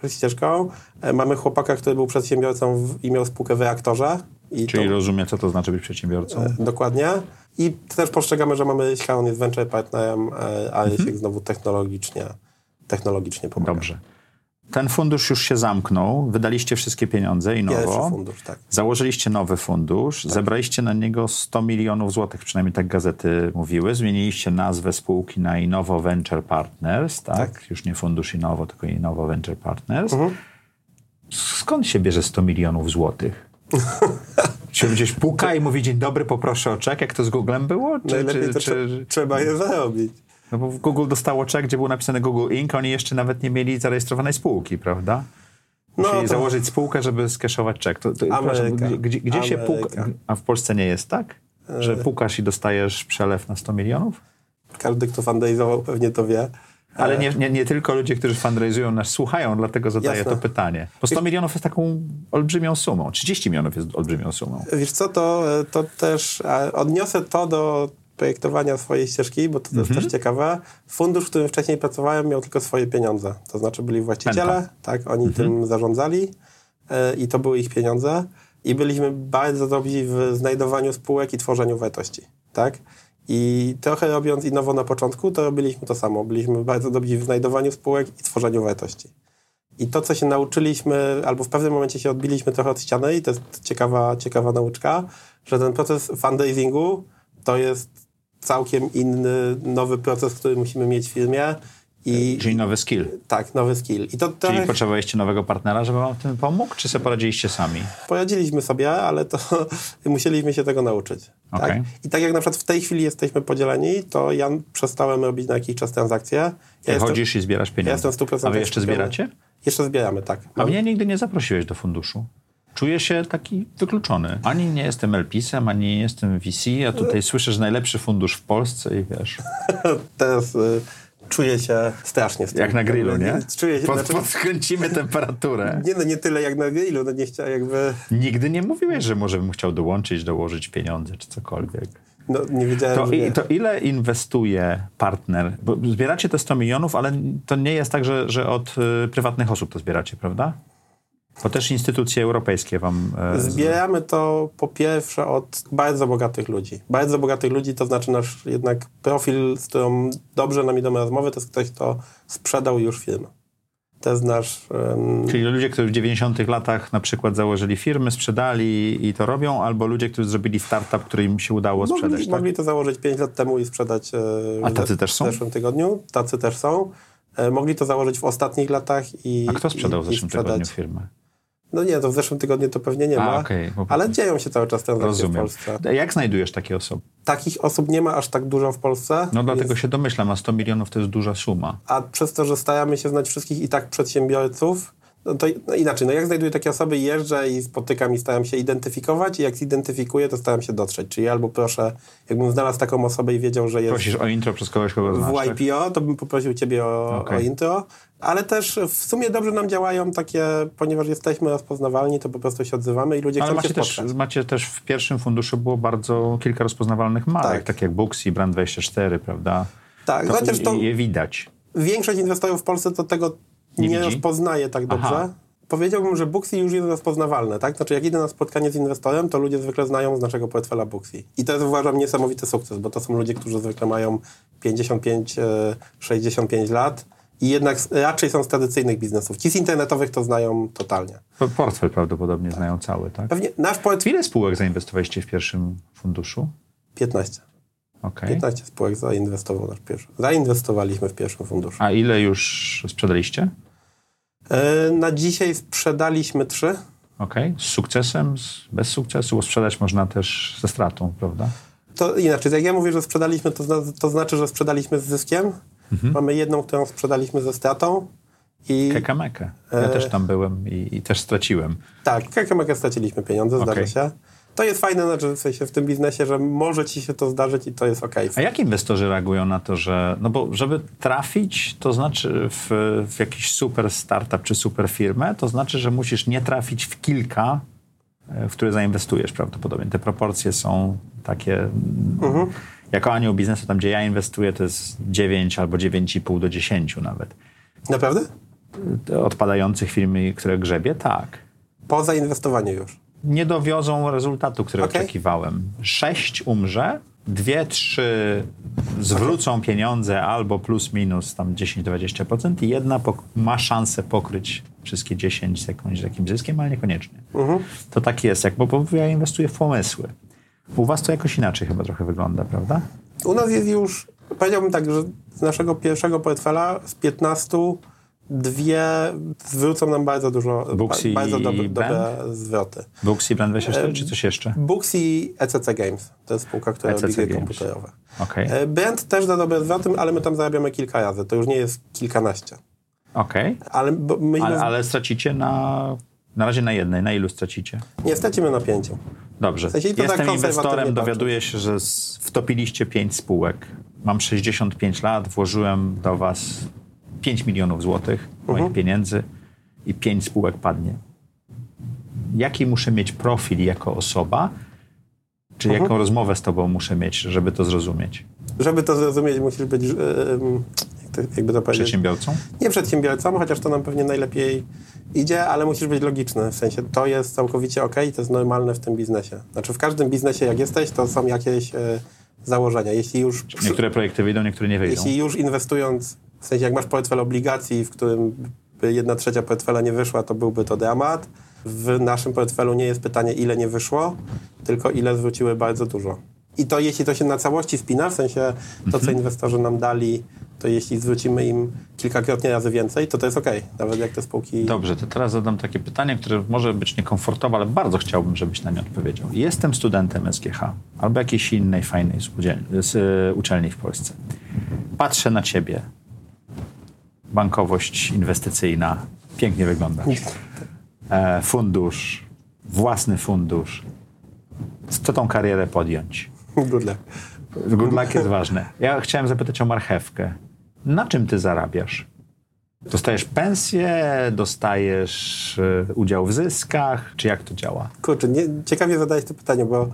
ścieżką. E, mamy chłopaka, który był przedsiębiorcą i miał spółkę w reaktorze. Czyli to, rozumie, co to znaczy być przedsiębiorcą? E, dokładnie. I też postrzegamy, że mamy Ryśka, on jest venture partnerem, e, a mhm. znowu technologicznie, technologicznie pomaga. Dobrze. Ten fundusz już się zamknął, wydaliście wszystkie pieniądze i nowo. Pierwszy fundusz, tak. Założyliście nowy fundusz, tak. zebraliście na niego 100 milionów złotych, przynajmniej tak gazety mówiły. Zmieniliście nazwę spółki na Innovo Venture Partners, tak? tak. Już nie fundusz Innovo, tylko Innovo Venture Partners. Mhm. Skąd się bierze 100 milionów złotych? [laughs] Czy gdzieś puka i mówi dzień dobry, poproszę o czek, jak to z Googlem było? Czy, czy, to czy... trzeba je zarobić. No bo Google dostało czek, gdzie był napisany Google Inc., oni jeszcze nawet nie mieli zarejestrowanej spółki, prawda? Musieli no, to... założyć spółkę, żeby skeszować czek. To, to, Ameryka. Gdzie, gdzie się puka... A w Polsce nie jest tak? Że e. pukasz i dostajesz przelew na 100 milionów? Każdy, kto fundraizował pewnie to wie. Ale e. nie, nie, nie, tylko ludzie, którzy fundraizują nas słuchają, dlatego zadaję Jasne. to pytanie. Bo 100 milionów jest taką olbrzymią sumą. 30 milionów jest olbrzymią sumą. Wiesz co, to, to też odniosę to do projektowania swojej ścieżki, bo to, to jest też mhm. ciekawe. Fundusz, w którym wcześniej pracowałem, miał tylko swoje pieniądze. To znaczy byli właściciele, Penta. tak, oni tym mhm. zarządzali e, i to były ich pieniądze. I byliśmy bardzo dobrzy w znajdowaniu spółek i tworzeniu wartości, tak? I trochę robiąc i nowo na początku, to robiliśmy to samo. Byliśmy bardzo dobrzy w znajdowaniu spółek i tworzeniu wartości. I to, co się nauczyliśmy, albo w pewnym momencie się odbiliśmy trochę od ściany, i to jest ciekawa, ciekawa nauczka, że ten proces fundraisingu to jest całkiem inny, nowy proces, który musimy mieć w firmie. I, Czyli nowy skill. Tak, nowy skill. I to Czyli potrzebowaliście nowego partnera, żeby wam w tym pomógł, czy sobie poradziliście sami? Poradziliśmy sobie, ale to [laughs] musieliśmy się tego nauczyć. Okay. Tak? I tak jak na przykład w tej chwili jesteśmy podzieleni, to ja przestałem robić na jakiś czas transakcje. Ja jestem, chodzisz i zbierasz pieniądze. Ja jestem 100% A wy jeszcze zbieracie? Jeszcze zbieramy, tak. A mnie nigdy nie zaprosiłeś do funduszu czuję się taki wykluczony. Ani nie jestem LPIS-em, ani nie jestem VC, a tutaj słyszę, że najlepszy fundusz w Polsce i wiesz. [laughs] Teraz y, czuję się strasznie z tym. Jak na grillu, nie? Czuję się, Pod, znaczy... Podkręcimy temperaturę. [laughs] Nie no, nie tyle jak na grillu, no nie chciałem jakby... Nigdy nie mówiłeś, że może bym chciał dołączyć, dołożyć pieniądze czy cokolwiek. No, nie wiedziałem, to, i, to ile inwestuje partner? Bo zbieracie te 100 milionów, ale to nie jest tak, że, że od y, prywatnych osób to zbieracie, prawda? Bo też instytucje europejskie wam... E, Zbieramy to po pierwsze od bardzo bogatych ludzi. Bardzo bogatych ludzi to znaczy nasz jednak profil, z którym dobrze nam idą rozmowy, to jest ktoś, kto sprzedał już firmę. To jest nasz... Um... Czyli ludzie, którzy w 90 latach na przykład założyli firmy, sprzedali i to robią, albo ludzie, którzy zrobili startup, który im się udało sprzedać, mogli, tak? mogli to założyć 5 lat temu i sprzedać e, A tacy też są? w zeszłym tygodniu. Tacy też są. E, mogli to założyć w ostatnich latach i A kto sprzedał i, w zeszłym tygodniu firmę? No nie, to w zeszłym tygodniu to pewnie nie A, ma, okay, ale dzieją się cały czas transakcje w Polsce. Jak znajdujesz takie osoby? Takich osób nie ma aż tak dużo w Polsce. No dlatego jest... się domyślam, a 100 milionów to jest duża suma. A przez to, że staramy się znać wszystkich i tak przedsiębiorców, no to no inaczej, no jak znajduję takie osoby, jeżdżę i spotykam i staram się identyfikować i jak zidentyfikuję, to staram się dotrzeć. Czyli albo proszę, jakbym znalazł taką osobę i wiedział, że jest... Prosisz o intro przez kogoś, kogo znasz, W YPO, tak? to bym poprosił ciebie o, okay. o intro. Ale też w sumie dobrze nam działają takie, ponieważ jesteśmy rozpoznawalni, to po prostu się odzywamy i ludzie Ale chcą macie się też, macie też w pierwszym funduszu było bardzo kilka rozpoznawalnych marek, tak, tak jak Booksy, Brand24, prawda? Tak, to chociaż to je widać. Większość inwestorów w Polsce to tego nie, nie rozpoznaje tak dobrze. Aha. Powiedziałbym, że Booksy już jest rozpoznawalne, tak? Znaczy jak idę na spotkanie z inwestorem, to ludzie zwykle znają z naszego portfela Booksy. I to jest uważam niesamowity sukces, bo to są ludzie, którzy zwykle mają 55-65 e, lat, i jednak raczej są z tradycyjnych biznesów. Ci z internetowych to znają totalnie. Portfel prawdopodobnie tak. znają cały, tak? Pewnie nasz portfel... Ile spółek zainwestowaliście w pierwszym funduszu? 15. Okay. 15 spółek zainwestował nasz pierwszy. Zainwestowaliśmy w pierwszym funduszu. A ile już sprzedaliście? E, na dzisiaj sprzedaliśmy trzy. Okej. Z sukcesem, z, bez sukcesu, bo sprzedać można też ze stratą, prawda? To inaczej, jak ja mówię, że sprzedaliśmy, to, zna, to znaczy, że sprzedaliśmy z zyskiem. Mamy jedną, którą sprzedaliśmy ze stratą. I Kekamekę. Ja E. też tam byłem i, i też straciłem. tak, Kekamekę straciliśmy pieniądze, zdarza Okej. się. To jest fajne znaczy, w sensie w tym biznesie, że może ci się to zdarzyć i to jest okej. A jak inwestorzy reagują na to, że. No bo żeby trafić, to znaczy w, w jakiś super startup czy super firmę, to znaczy, że musisz nie trafić w kilka, e, w które zainwestujesz prawdopodobnie. Te proporcje są takie. mm, Jako anioł biznesu, tam gdzie ja inwestuję, to jest 9 albo 9,5 do 10 nawet. Naprawdę? Odpadających firm, które grzebie, tak. Po zainwestowaniu już. nie dowiozą rezultatu, który Okej. oczekiwałem. Sześć umrze, dwie, trzy zwrócą pieniądze albo plus minus tam 10-20% i jedna ma szansę pokryć wszystkie 10 z, jakąś, z jakimś zyskiem, ale niekoniecznie. To tak jest, jak, bo, bo ja inwestuję w pomysły. U was to jakoś inaczej chyba trochę wygląda, prawda? U nas jest już, powiedziałbym tak, że z naszego pierwszego portfela z 15 dwie zwrócą nam bardzo dużo, Booksy ba, bardzo dobre, i dobre zwroty. Booksy Brand 24 czy coś jeszcze? Books i ECC Games. To jest spółka, która ECC robi gry Games. komputerowe. Okej, E, Brand też da dobre zwroty, ale my tam zarabiamy kilka razy. To już nie jest kilkanaście. okej. Ale bo my Ale, ale stracicie na... Na razie na jednej. Na ilu stracicie? nie stracimy na pięciu. Dobrze. sensie to tak Jestem konserwatywnie inwestorem, dowiaduję się, że wtopiliście 5 spółek. Mam 65 lat, włożyłem do was 5 milionów złotych moich Mhm. pieniędzy i 5 spółek padnie. Jaki muszę mieć profil jako osoba, czy Mhm. jaką rozmowę z tobą muszę mieć, żeby to zrozumieć? Żeby to zrozumieć, musisz być, e, jakby to powiedzieć, Przedsiębiorcą? nie przedsiębiorcą, chociaż to nam pewnie najlepiej idzie, ale musisz być logiczny. W sensie to jest całkowicie ok i to jest normalne w tym biznesie. Znaczy w każdym biznesie jak jesteś, to są jakieś e, założenia. Jeśli już, Niektóre projekty wyjdą, niektóre nie wyjdą. jeśli już inwestując, w sensie jak masz portfel obligacji, w którym by jedna trzecia portfela nie wyszła, to byłby to dramat. W naszym portfelu nie jest pytanie, ile nie wyszło, tylko ile zwróciły bardzo dużo. I to jeśli to się na całości spina, w sensie to, co inwestorzy nam dali, to jeśli zwrócimy im kilkakrotnie razy więcej, to to jest ok. Nawet jak te spółki... Dobrze, to teraz zadam takie pytanie, które może być niekomfortowe, ale bardzo chciałbym, żebyś na nie odpowiedział. Jestem studentem SGH albo jakiejś innej fajnej z, y, uczelni w Polsce. Patrzę na ciebie. Bankowość inwestycyjna. Pięknie wyglądasz. E, fundusz, własny fundusz. Co tą karierę podjąć? Good luck. Good luck jest ważne. Ja chciałem zapytać o marchewkę. Na czym ty zarabiasz? Dostajesz pensję, dostajesz y, udział w zyskach, czy jak to działa? Kurczę, nie, ciekawie zadałeś to pytanie, bo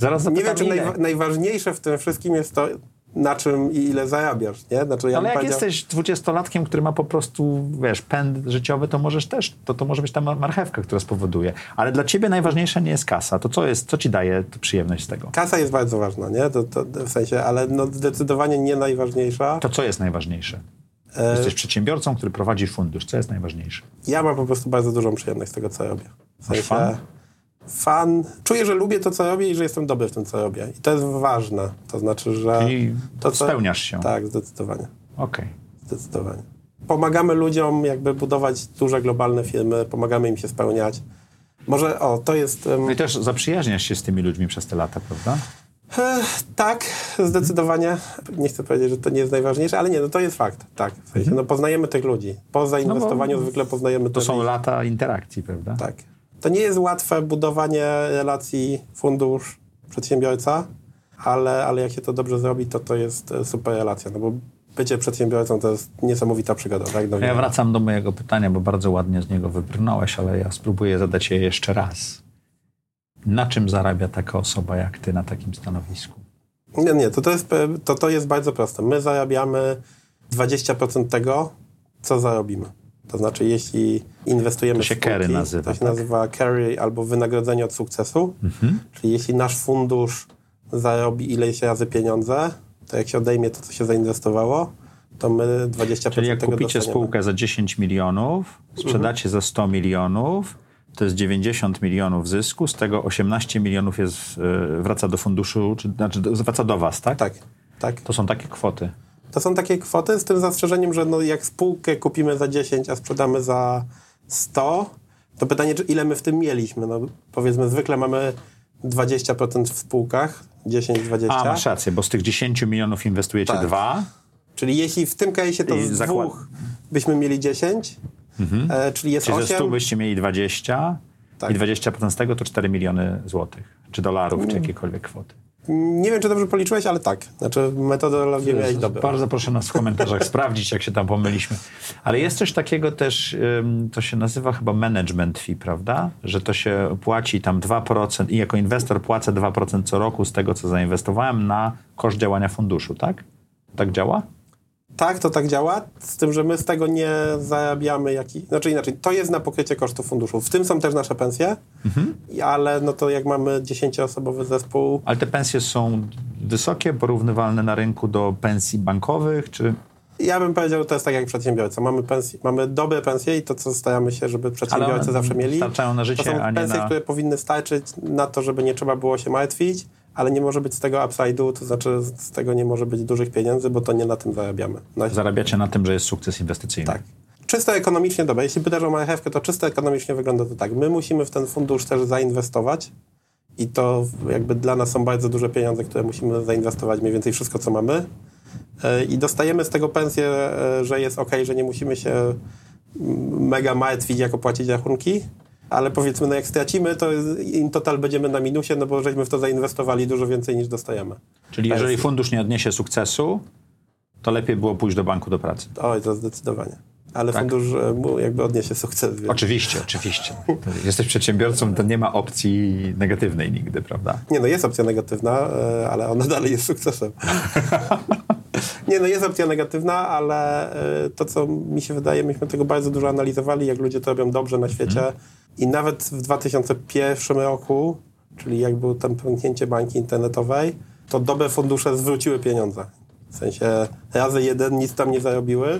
Zaraz nie wiem, czy najważniejsze w tym wszystkim jest to, na czym i ile zarabiasz, nie? Znaczy, ja Ale jak powiedział- jesteś dwudziestolatkiem, który ma po prostu, wiesz, pęd życiowy, to możesz też, to, to może być ta mar- marchewka, która spowoduje. Ale dla ciebie najważniejsza nie jest kasa. To co jest, co ci daje przyjemność z tego? Kasa jest bardzo ważna, nie? To, to, w sensie, ale no zdecydowanie nie najważniejsza. To co jest najważniejsze? E, Jesteś przedsiębiorcą, który prowadzi fundusz. Co jest najważniejsze? Ja mam po prostu bardzo dużą przyjemność z tego, co robię. W Masz sensie, fan? Fan. Czuję, że lubię to, co robię i że jestem dobry w tym, co robię. I to jest ważne. To znaczy, że... I to, co- spełniasz się. Tak, zdecydowanie. Okej. Zdecydowanie. Pomagamy ludziom jakby budować duże globalne firmy, pomagamy im się spełniać. Może, o, to jest... em, No i też zaprzyjaźniasz się z tymi ludźmi przez te lata, prawda? E, tak, zdecydowanie. Nie chcę powiedzieć, że to nie jest najważniejsze, ale nie, no to jest fakt, tak. W sensie, no poznajemy tych ludzi. Po zainwestowaniu zwykle poznajemy To są ich- lata interakcji, prawda? Tak. To nie jest łatwe budowanie relacji fundusz-przedsiębiorca, ale, ale jak się to dobrze zrobi, to to jest e, super relacja, no bo bycie przedsiębiorcą to jest niesamowita przygoda, tak? No, Ja wracam do mojego pytania, bo bardzo ładnie z niego wybrnąłeś, ale ja spróbuję zadać je jeszcze raz. Na czym zarabia taka osoba jak ty na takim stanowisku? Nie, nie, to, to, jest, e, to, to jest bardzo proste. My zarabiamy 20% tego, co zarobimy. To znaczy, jeśli inwestujemy To się w spółki, carry nazywa, to się tak? nazywa carry albo wynagrodzenie od sukcesu. Czyli jeśli nasz fundusz zarobi ileś razy pieniądze, to jak się odejmie to, co się zainwestowało, to my 20% Czyli jak kupicie spółkę za 10 milionów, sprzedacie za 100 milionów, to jest 90 milionów zysku, z tego 18 milionów jest, yy, wraca do funduszu, czy znaczy wraca do was, tak? Tak, tak. To są takie kwoty. To są takie kwoty z tym zastrzeżeniem, że no jak spółkę kupimy za 10, a sprzedamy za 100, to pytanie, czy ile my w tym mieliśmy. No, powiedzmy, zwykle mamy 20% w spółkach, 10-20. A, masz rację, bo z tych 10 milionów inwestujecie Tak. dwa. Czyli jeśli w tym case'ie to I z zakład- dwóch byśmy mieli 10, e, czyli jest Czyli ze 8, 100 byście mieli 20 Tak. i 20% z tego to 4 miliony złotych, czy dolarów, czy jakiekolwiek kwoty. Nie wiem, czy dobrze policzyłeś, ale tak. Znaczy metodologię miałeś dobrą. Bardzo proszę nas w komentarzach [laughs] sprawdzić, jak się tam pomyliśmy. Ale jest coś takiego też, to się nazywa chyba management fee, prawda? Że to się płaci tam 2% i jako inwestor płacę 2% co roku z tego, co zainwestowałem na koszt działania funduszu, tak? Tak działa? Tak, to tak działa, z tym, że my z tego nie zarabiamy, jaki, znaczy inaczej, to jest na pokrycie kosztów funduszu. W tym są też nasze pensje, Mhm. ale no to jak mamy 10-osobowy zespół, Ale te pensje są wysokie, porównywalne na rynku do pensji bankowych, czy... ja bym powiedział, to jest tak jak przedsiębiorca. Mamy, pensje, mamy dobre pensje i to, co staramy się, żeby przedsiębiorcy zawsze mieli. starczają na życie, to są a nie pensje, na- które powinny starczyć na to, żeby nie trzeba było się martwić, ale nie może być z tego upside'u, to znaczy z tego nie może być dużych pieniędzy, bo to nie na tym zarabiamy. Na, Zarabiacie na tym, że jest sukces inwestycyjny. Tak. Czysto ekonomicznie, dobra, jeśli pytasz o marchewkę, to czysto ekonomicznie wygląda to tak. My musimy w ten fundusz też zainwestować i to jakby dla nas są bardzo duże pieniądze, które musimy zainwestować, mniej więcej wszystko, co mamy. E, I dostajemy z tego pensję, e, że jest ok, że nie musimy się mega martwić, jak opłacić rachunki, ale powiedzmy, no jak stracimy, to in total będziemy na minusie, no bo żeśmy w to zainwestowali dużo więcej niż dostajemy. Czyli Tak. jeżeli fundusz nie odniesie sukcesu, to lepiej było pójść do banku do pracy. Oj, to zdecydowanie. Ale Tak. fundusz e, jakby odniesie sukces. Więc... Oczywiście, oczywiście. Jesteś przedsiębiorcą, to nie ma opcji negatywnej nigdy, prawda? Nie no, jest opcja negatywna, e, ale ona dalej jest sukcesem. [laughs] Nie no, jest opcja negatywna, ale e, to, co mi się wydaje, myśmy tego bardzo dużo analizowali, jak ludzie to robią dobrze na świecie. I nawet w 2001 roku, czyli jak było tam pęknięcie bańki internetowej, to dobre fundusze zwróciły pieniądze. W sensie razy jeden nic tam nie zarobiły,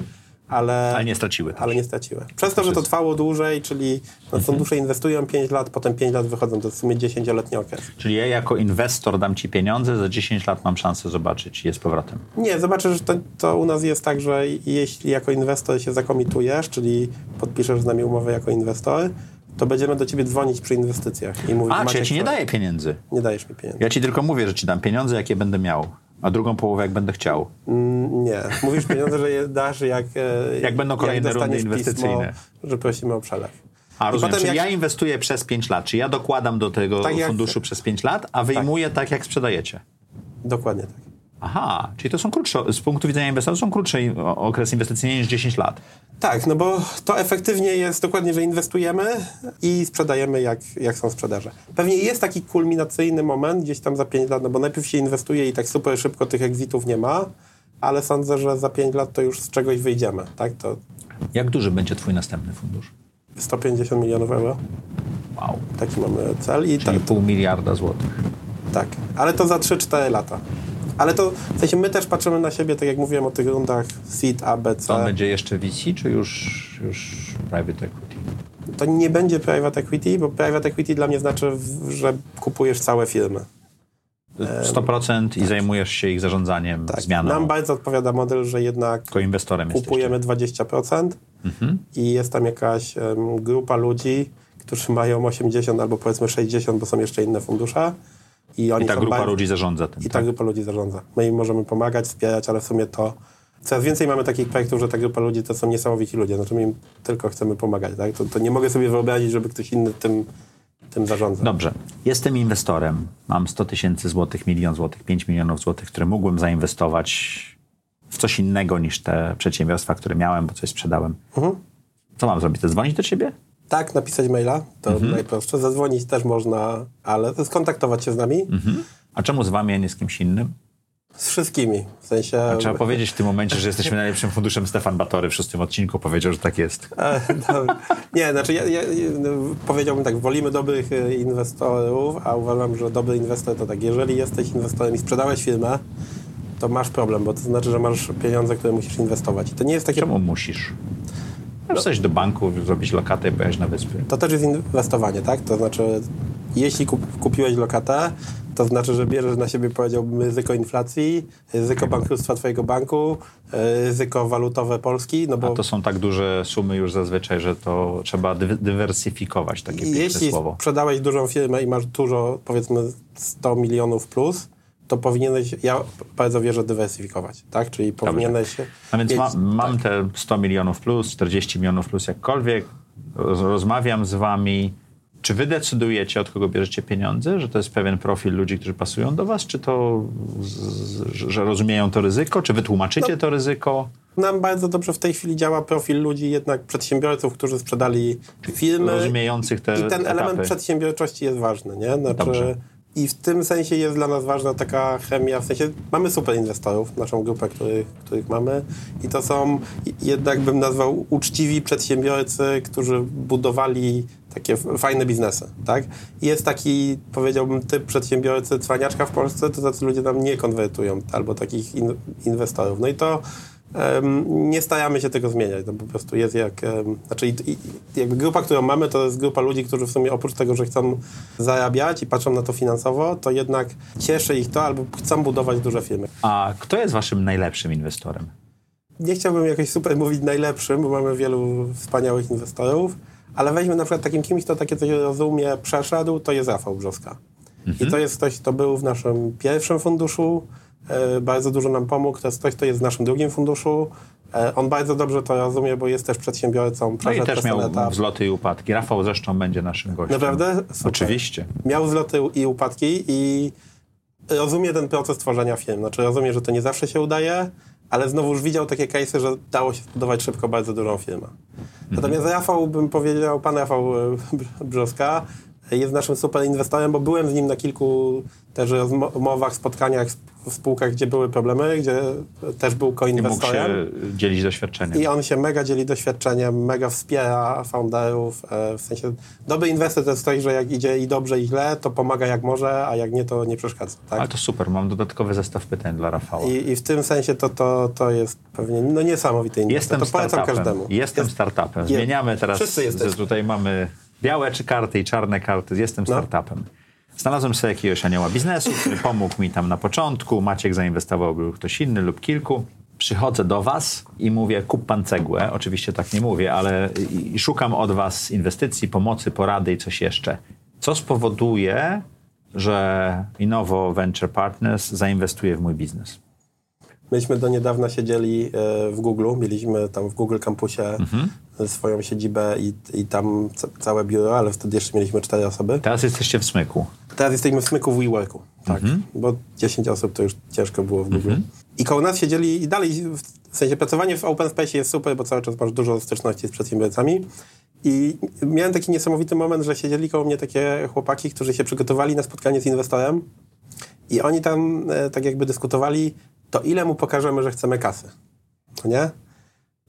ale, Ale nie straciły. Też. ale nie straciły. Przez to, że to trwało dłużej, czyli no, fundusze inwestują 5 lat, potem 5 lat wychodzą, to jest w sumie 10-letni okres. Czyli ja jako inwestor dam ci pieniądze, za 10 lat mam szansę zobaczyć je z powrotem. Nie, zobaczysz, że to, to u nas jest tak, że jeśli jako inwestor się zakomitujesz, czyli podpiszesz z nami umowę jako inwestor, to będziemy do ciebie dzwonić przy inwestycjach i mówić, A, czy ja Maciek, ci nie daję pieniędzy. Nie dajesz mi pieniędzy. Ja ci tylko mówię, że ci dam pieniądze, jakie będę miał, a drugą połowę, jak będę chciał. Mm, Nie. Mówisz pieniądze, że je dasz, jak, e, [laughs] Jak będą kolejne rundy dostaniesz inwestycyjne. Pismo, że prosimy o przelew. A I rozumiem, potem jak- ja inwestuję przez 5 lat, czy ja dokładam do tego Tak jak- funduszu przez 5 lat, a wyjmuję tak, jak sprzedajecie. Dokładnie tak. Aha, czyli to są krótsze, z punktu widzenia inwestora, to są krótsze i- o- okres inwestycyjny niż 10 lat. Tak, no bo to efektywnie jest dokładnie, że inwestujemy i sprzedajemy jak, jak są sprzedaże. Pewnie jest taki kulminacyjny moment gdzieś tam za 5 lat, no bo najpierw się inwestuje i tak super szybko tych exitów nie ma, ale sądzę, że za 5 lat to już z czegoś wyjdziemy, tak? To Jak duży będzie twój następny fundusz? 150 milionów euro, Wow. taki mamy cel i tak, Czyli pół miliarda złotych. tak, ale to za 3-4 lata. Ale to, w sensie my też patrzymy na siebie, tak jak mówiłem o tych rundach seed, A, B, To będzie jeszcze VC, czy już, już private equity? To nie będzie private equity, bo private equity dla mnie znaczy, że kupujesz całe firmy. 100% i zajmujesz się ich zarządzaniem, Tak. zmianą. Nam bardzo odpowiada model, że jednak inwestorem jesteście. kupujemy 20% Mhm. i jest tam jakaś em, grupa ludzi, którzy mają 80 albo powiedzmy 60, bo są jeszcze inne fundusze. I, oni I ta grupa bardzo- ludzi zarządza tym. I ta tak? grupa ludzi zarządza. My im możemy pomagać, wspierać, ale w sumie to coraz więcej mamy takich projektów, że ta grupa ludzi to są niesamowici ludzie. Znaczy my im tylko chcemy pomagać. Tak? To, to nie mogę sobie wyobrazić, żeby ktoś inny tym, tym zarządzał. Dobrze. Jestem inwestorem. Mam 100 tysięcy złotych, milion złotych, 5 milionów złotych, które mógłbym zainwestować w coś innego niż te przedsiębiorstwa, które miałem, bo coś sprzedałem. Mhm. Co mam zrobić? Zadzwonić do ciebie? Tak, napisać maila, to Mhm. najprostsze. Zadzwonić też można, ale skontaktować się z nami. Mhm. A czemu z wami, a nie z kimś innym? Z wszystkimi. W sensie... Trzeba powiedzieć w tym momencie, że jesteśmy najlepszym funduszem. Stefan Batory w szóstym odcinku powiedział, że tak jest. E, dobra. Nie, znaczy ja, ja, ja no, powiedziałbym tak, wolimy dobrych e, inwestorów, a uważam, że dobry inwestor to tak, jeżeli jesteś inwestorem i sprzedałeś firmę, to masz problem, bo to znaczy, że masz pieniądze, które musisz inwestować. I to nie jest takie... Czemu musisz? Możesz coś do banku, zrobić lokatę i pojechać na wyspy. To też jest inwestowanie, tak? To znaczy, jeśli kup, kupiłeś lokatę, to znaczy, że bierzesz na siebie, powiedziałbym, ryzyko inflacji, ryzyko bankructwa twojego banku, ryzyko walutowe Polski. No bo A to są tak duże sumy już zazwyczaj, że to trzeba dy dywersyfikować, takie piękne Jeśli słowo. sprzedałeś dużą firmę i masz dużo, powiedzmy 100 milionów plus, to powinieneś, ja bardzo wierzę, dywersyfikować, tak? Czyli powinieneś... A więc ma, mam tak. te 100 milionów plus, 40 milionów plus jakkolwiek, rozmawiam z wami, czy wy decydujecie, od kogo bierzecie pieniądze, że to jest pewien profil ludzi, którzy pasują do was, czy to, że rozumieją to ryzyko, czy wy tłumaczycie no, to ryzyko? Nam bardzo dobrze w tej chwili działa profil ludzi, jednak przedsiębiorców, którzy sprzedali firmy. Rozumiejących te I ten etapy. element przedsiębiorczości jest ważny, nie? Znaczy, dobrze. I w tym sensie jest dla nas ważna taka chemia, w sensie mamy super inwestorów, naszą grupę, których, których mamy i to są jednak bym nazwał uczciwi przedsiębiorcy, którzy budowali takie fajne biznesy, tak? Jest taki, powiedziałbym, typ przedsiębiorcy cwaniaczka w Polsce, to tacy ludzie nam nie konwertują, albo takich in, inwestorów. No i to nie staramy się tego zmieniać, to po prostu jest jak, znaczy jakby grupa, którą mamy, to jest grupa ludzi, którzy w sumie oprócz tego, że chcą zarabiać i patrzą na to finansowo, to jednak cieszy ich to, albo chcą budować duże firmy. A kto jest waszym najlepszym inwestorem? Nie chciałbym jakoś super mówić najlepszym, bo mamy wielu wspaniałych inwestorów, ale weźmy na przykład takim kimś, kto takie coś rozumie, przeszedł, to jest Rafał Brzoska. Mhm. I to jest ktoś, kto był w naszym pierwszym funduszu, bardzo dużo nam pomógł, to jest ktoś, kto jest w naszym drugim funduszu. E, on bardzo dobrze to rozumie, bo jest też przedsiębiorcą. No i też miał etap. wzloty i upadki. Rafał zresztą będzie naszym gościem. Naprawdę? Super. Oczywiście. Miał wzloty i upadki i rozumie ten proces tworzenia firm. Znaczy rozumie, że to nie zawsze się udaje, ale znowu już widział takie case'y, że dało się zbudować szybko bardzo dużą firmę. Natomiast Rafał, bym powiedział, pan Rafał e, Brzoska jest naszym super inwestorem, bo byłem z nim na kilku też rozmowach, spotkaniach w spółkach, gdzie były problemy, gdzie też był koinwestorem. I mógł się dzielić doświadczeniem. I on się mega dzieli doświadczeniem, mega wspiera founderów. E, w sensie dobry inwestor to jest ktoś, że jak idzie i dobrze i źle, to pomaga jak może, a jak nie, to nie przeszkadza. Tak? Ale to super, mam dodatkowy zestaw pytań dla Rafała. I, i w tym sensie to, to, to jest pewnie no, niesamowity inwestor. Jestem to startupem. każdemu. Jestem jest, startupem. Zmieniamy teraz, że tutaj mamy białe czy karty i czarne karty. Jestem no. startupem. Znalazłem sobie jakiegoś anioła biznesu, który pomógł mi tam na początku. Maciek zainwestował był ktoś inny lub kilku. Przychodzę do was i mówię, kup pan cegłę. Oczywiście tak nie mówię, ale i szukam od was inwestycji, pomocy, porady i coś jeszcze. Co spowoduje, że Innovo Venture Partners zainwestuje w mój biznes? Myśmy do niedawna siedzieli e, w Google, mieliśmy tam w Google Campusie mhm. Swoją siedzibę i, i tam całe biuro, ale wtedy jeszcze mieliśmy cztery osoby. Teraz jesteście w Smyku. Teraz jesteśmy w Smyku w WeWorku, tak, mhm. bo 10 osób to już ciężko było w Google. Mhm. I koło nas siedzieli i dalej, w sensie pracowanie w open space jest super, bo cały czas masz dużo styczności z przedsiębiorcami. I miałem taki niesamowity moment, że siedzieli koło mnie takie chłopaki, którzy się przygotowali na spotkanie z inwestorem i oni tam e, tak jakby dyskutowali, to ile mu pokażemy, że chcemy kasy? Nie?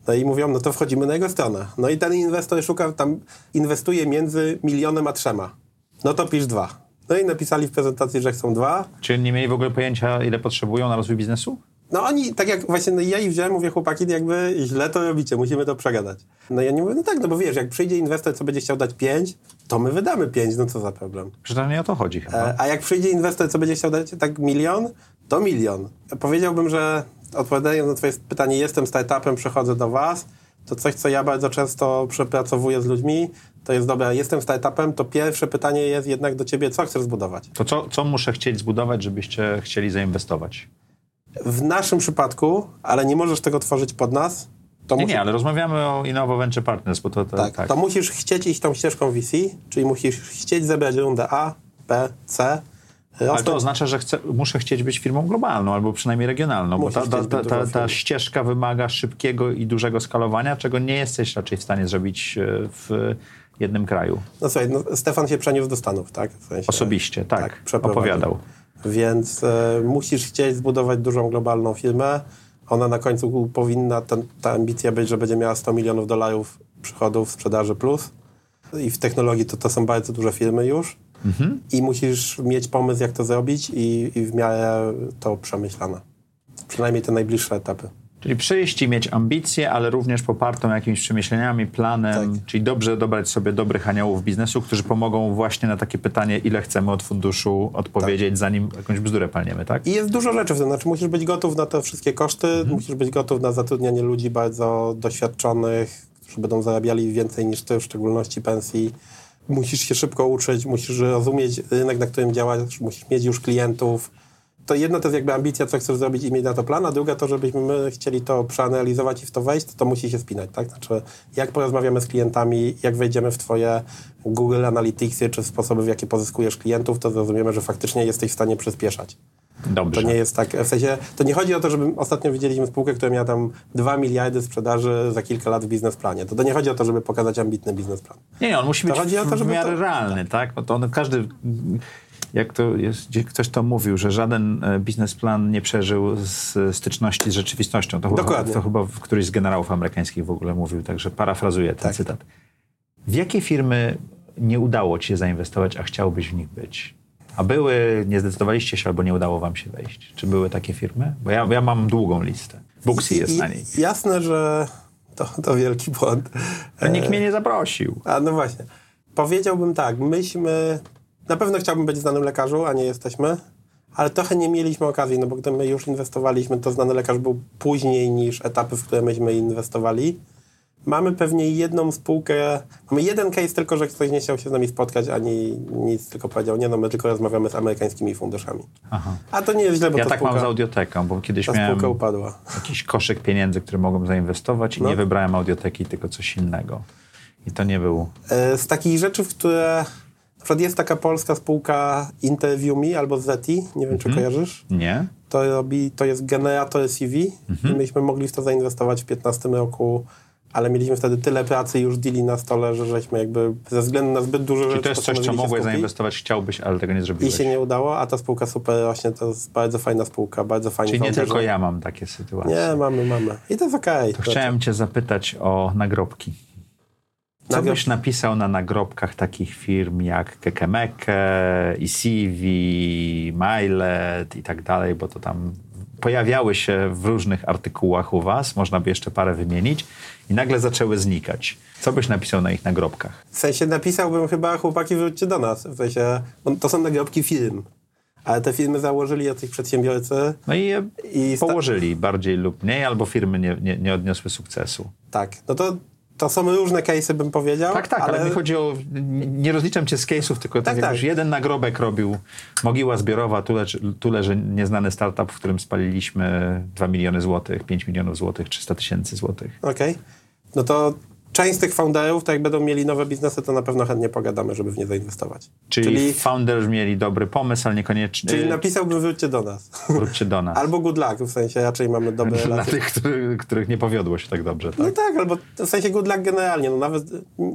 No i mówią, no to wchodzimy na jego stronę. No i ten inwestor szuka, tam inwestuje między milionem a trzema. No to pisz dwa. No i napisali w prezentacji, że chcą dwa. Czy nie mieli w ogóle pojęcia, ile potrzebują na rozwój biznesu? No oni, tak jak właśnie no ja ich wziąłem, mówię, chłopaki, jakby źle to robicie, musimy to przegadać. No ja nie mówię, no tak, no bo wiesz, jak przyjdzie inwestor, co będzie chciał dać pięć, to my wydamy pięć, no co za problem. Przecież nie o to chodzi chyba. E, a jak przyjdzie inwestor, co będzie chciał dać tak milion, to milion. Powiedziałbym, że odpowiadając na twoje pytanie, jestem startupem, przychodzę do was, to coś, co ja bardzo często przepracowuję z ludźmi, to jest dobra, jestem startupem, to pierwsze pytanie jest jednak do ciebie, co chcesz zbudować? To co, co muszę chcieć zbudować, żebyście chcieli zainwestować? W naszym przypadku, ale nie możesz tego tworzyć pod nas, to nie, musi... nie, ale rozmawiamy o Innovo Venture Partners, bo to, to tak, tak, to musisz chcieć iść tą ścieżką VC, czyli musisz chcieć zebrać rundę A, B, C, ale to oznacza, że chcę, muszę chcieć być firmą globalną albo przynajmniej regionalną, Musisz bo ta, ta, ta, ta, ścieżka wymaga szybkiego i dużego skalowania, czego nie jesteś raczej w stanie zrobić e, w jednym kraju. No słuchaj, no, Stefan się przeniósł do Stanów, tak? W sensie, Osobiście, tak, tak opowiadał. Więc e, musisz chcieć zbudować dużą globalną firmę. Ona na końcu powinna, ten, ta ambicja być, że będzie miała 100 milionów dolarów przychodów sprzedaży plus. I w technologii to, to są bardzo duże firmy już. Mhm. I musisz mieć pomysł, jak to zrobić i, i w miarę to przemyślane. Przynajmniej te najbliższe etapy. Czyli przyjść i mieć ambicje, ale również popartą jakimiś przemyśleniami, planem, tak. czyli dobrze dobrać sobie dobrych aniołów biznesu, którzy pomogą właśnie na takie pytanie, ile chcemy od funduszu odpowiedzieć, tak. zanim jakąś bzdurę palniemy, tak? I jest dużo rzeczy w tym, znaczy musisz być gotów na te wszystkie koszty, mhm. musisz być gotów na zatrudnianie ludzi bardzo doświadczonych, którzy będą zarabiali więcej niż ty, w szczególności pensji. Musisz się szybko uczyć, musisz rozumieć rynek, na którym działasz, musisz mieć już klientów, to jedno to jest jakby ambicja, co chcesz zrobić i mieć na to plan, a druga to, żebyśmy my chcieli to przeanalizować i w to wejść, to, to musi się spinać, tak? Znaczy, jak porozmawiamy z klientami, jak wejdziemy w twoje Google Analyticsy, czy sposoby, w jakie pozyskujesz klientów, to zrozumiemy, że faktycznie jesteś w stanie przyspieszać. Dobrze. To nie jest tak, w sensie, to nie chodzi o to, żeby ostatnio widzieliśmy spółkę, która miała tam 2 miliardy sprzedaży za kilka lat w biznesplanie. To, to nie chodzi o to, żeby pokazać ambitny biznesplan. Nie, nie on musi to być chodzi o to, żeby w miarę to, realny, tak? Bo to on, każdy jak to jest, ktoś to mówił, że żaden e, biznesplan nie przeżył z styczności z rzeczywistością. To Dokładnie. Chyba, to chyba któryś z generałów amerykańskich w ogóle mówił, także parafrazuję ten tak. cytat. W jakie firmy nie udało ci się zainwestować, a chciałbyś w nich być? A były, nie zdecydowaliście się albo nie udało wam się wejść? Czy były takie firmy? Bo ja, ja mam długą listę. Booksy jest na niej. Jasne, że to, to wielki błąd. A nikt mnie nie zaprosił. A no właśnie. Powiedziałbym tak, myśmy na pewno chciałbym być znanym lekarzu, a nie jesteśmy, ale trochę nie mieliśmy okazji, no bo gdy my już inwestowaliśmy, to znany lekarz był później niż etapy, w które myśmy inwestowali. Mamy pewnie jedną spółkę, mamy jeden case tylko, że ktoś nie chciał się z nami spotkać, ani nic, tylko powiedział, nie no, my tylko rozmawiamy z amerykańskimi funduszami. Aha. A to nie jest źle, bo Ja tak spółka, mam z audioteką, bo kiedyś ta miałem upadła. jakiś koszyk pieniędzy, który mogłem zainwestować i no. nie wybrałem audioteki, tylko coś innego. I to nie był... E, z takich rzeczy, które na przykład jest taka polska spółka InterviewMe albo Zeti, nie wiem, czy mhm. kojarzysz? Nie. To, robi, to jest generator CV mhm. i myśmy mogli w to zainwestować w 2015 roku, ale mieliśmy wtedy tyle pracy już deali na stole, że żeśmy jakby ze względu na zbyt dużo Czyli rzeczy... to jest coś, co mogłeś zainwestować, chciałbyś, ale tego nie zrobiłeś. I się nie udało, a ta spółka super rośnie, to jest bardzo fajna spółka, bardzo fajna. Czyli nie tylko ja mam takie sytuacje. Nie, mamy, mamy. I to jest okej. Okay. Chciałem cię zapytać o nagrobki. Co byś napisał na nagrobkach takich firm jak Kekemeke, ECV, Milet i tak dalej, bo to tam pojawiały się w różnych artykułach u was, można by jeszcze parę wymienić i nagle zaczęły znikać. Co byś napisał na ich nagrobkach? W sensie napisałbym chyba chłopaki wróćcie do nas. W sensie, to są nagrobki firm. Ale te firmy założyli jacyś przedsiębiorcy. No i je i położyli bardziej lub mniej, albo firmy nie, nie, nie odniosły sukcesu. Tak, no to to są różne case'y, bym powiedział. Tak, tak, ale, ale mi chodzi o... Nie rozliczam cię z case'ów, tylko tak, tak, tak. jeden nagrobek robił Mogiła Zbiorowa, tu leży, tu leży nieznany startup, w którym spaliliśmy 2 miliony złotych, 5 milionów złotych, 300 tysięcy złotych. Okej. Okay. No to część z tych founderów, tak jak będą mieli nowe biznesy, to na pewno chętnie pogadamy, żeby w nie zainwestować. Czyli, Czyli founderzy mieli dobry pomysł, ale niekoniecznie... Czyli napisałbym wróćcie do nas. Wróćcie do nas. [laughs] albo good luck, w sensie raczej mamy dobre [laughs] Dla relacje. tych, których, których nie powiodło się tak dobrze, tak? No tak, albo w sensie good luck generalnie. No nawet,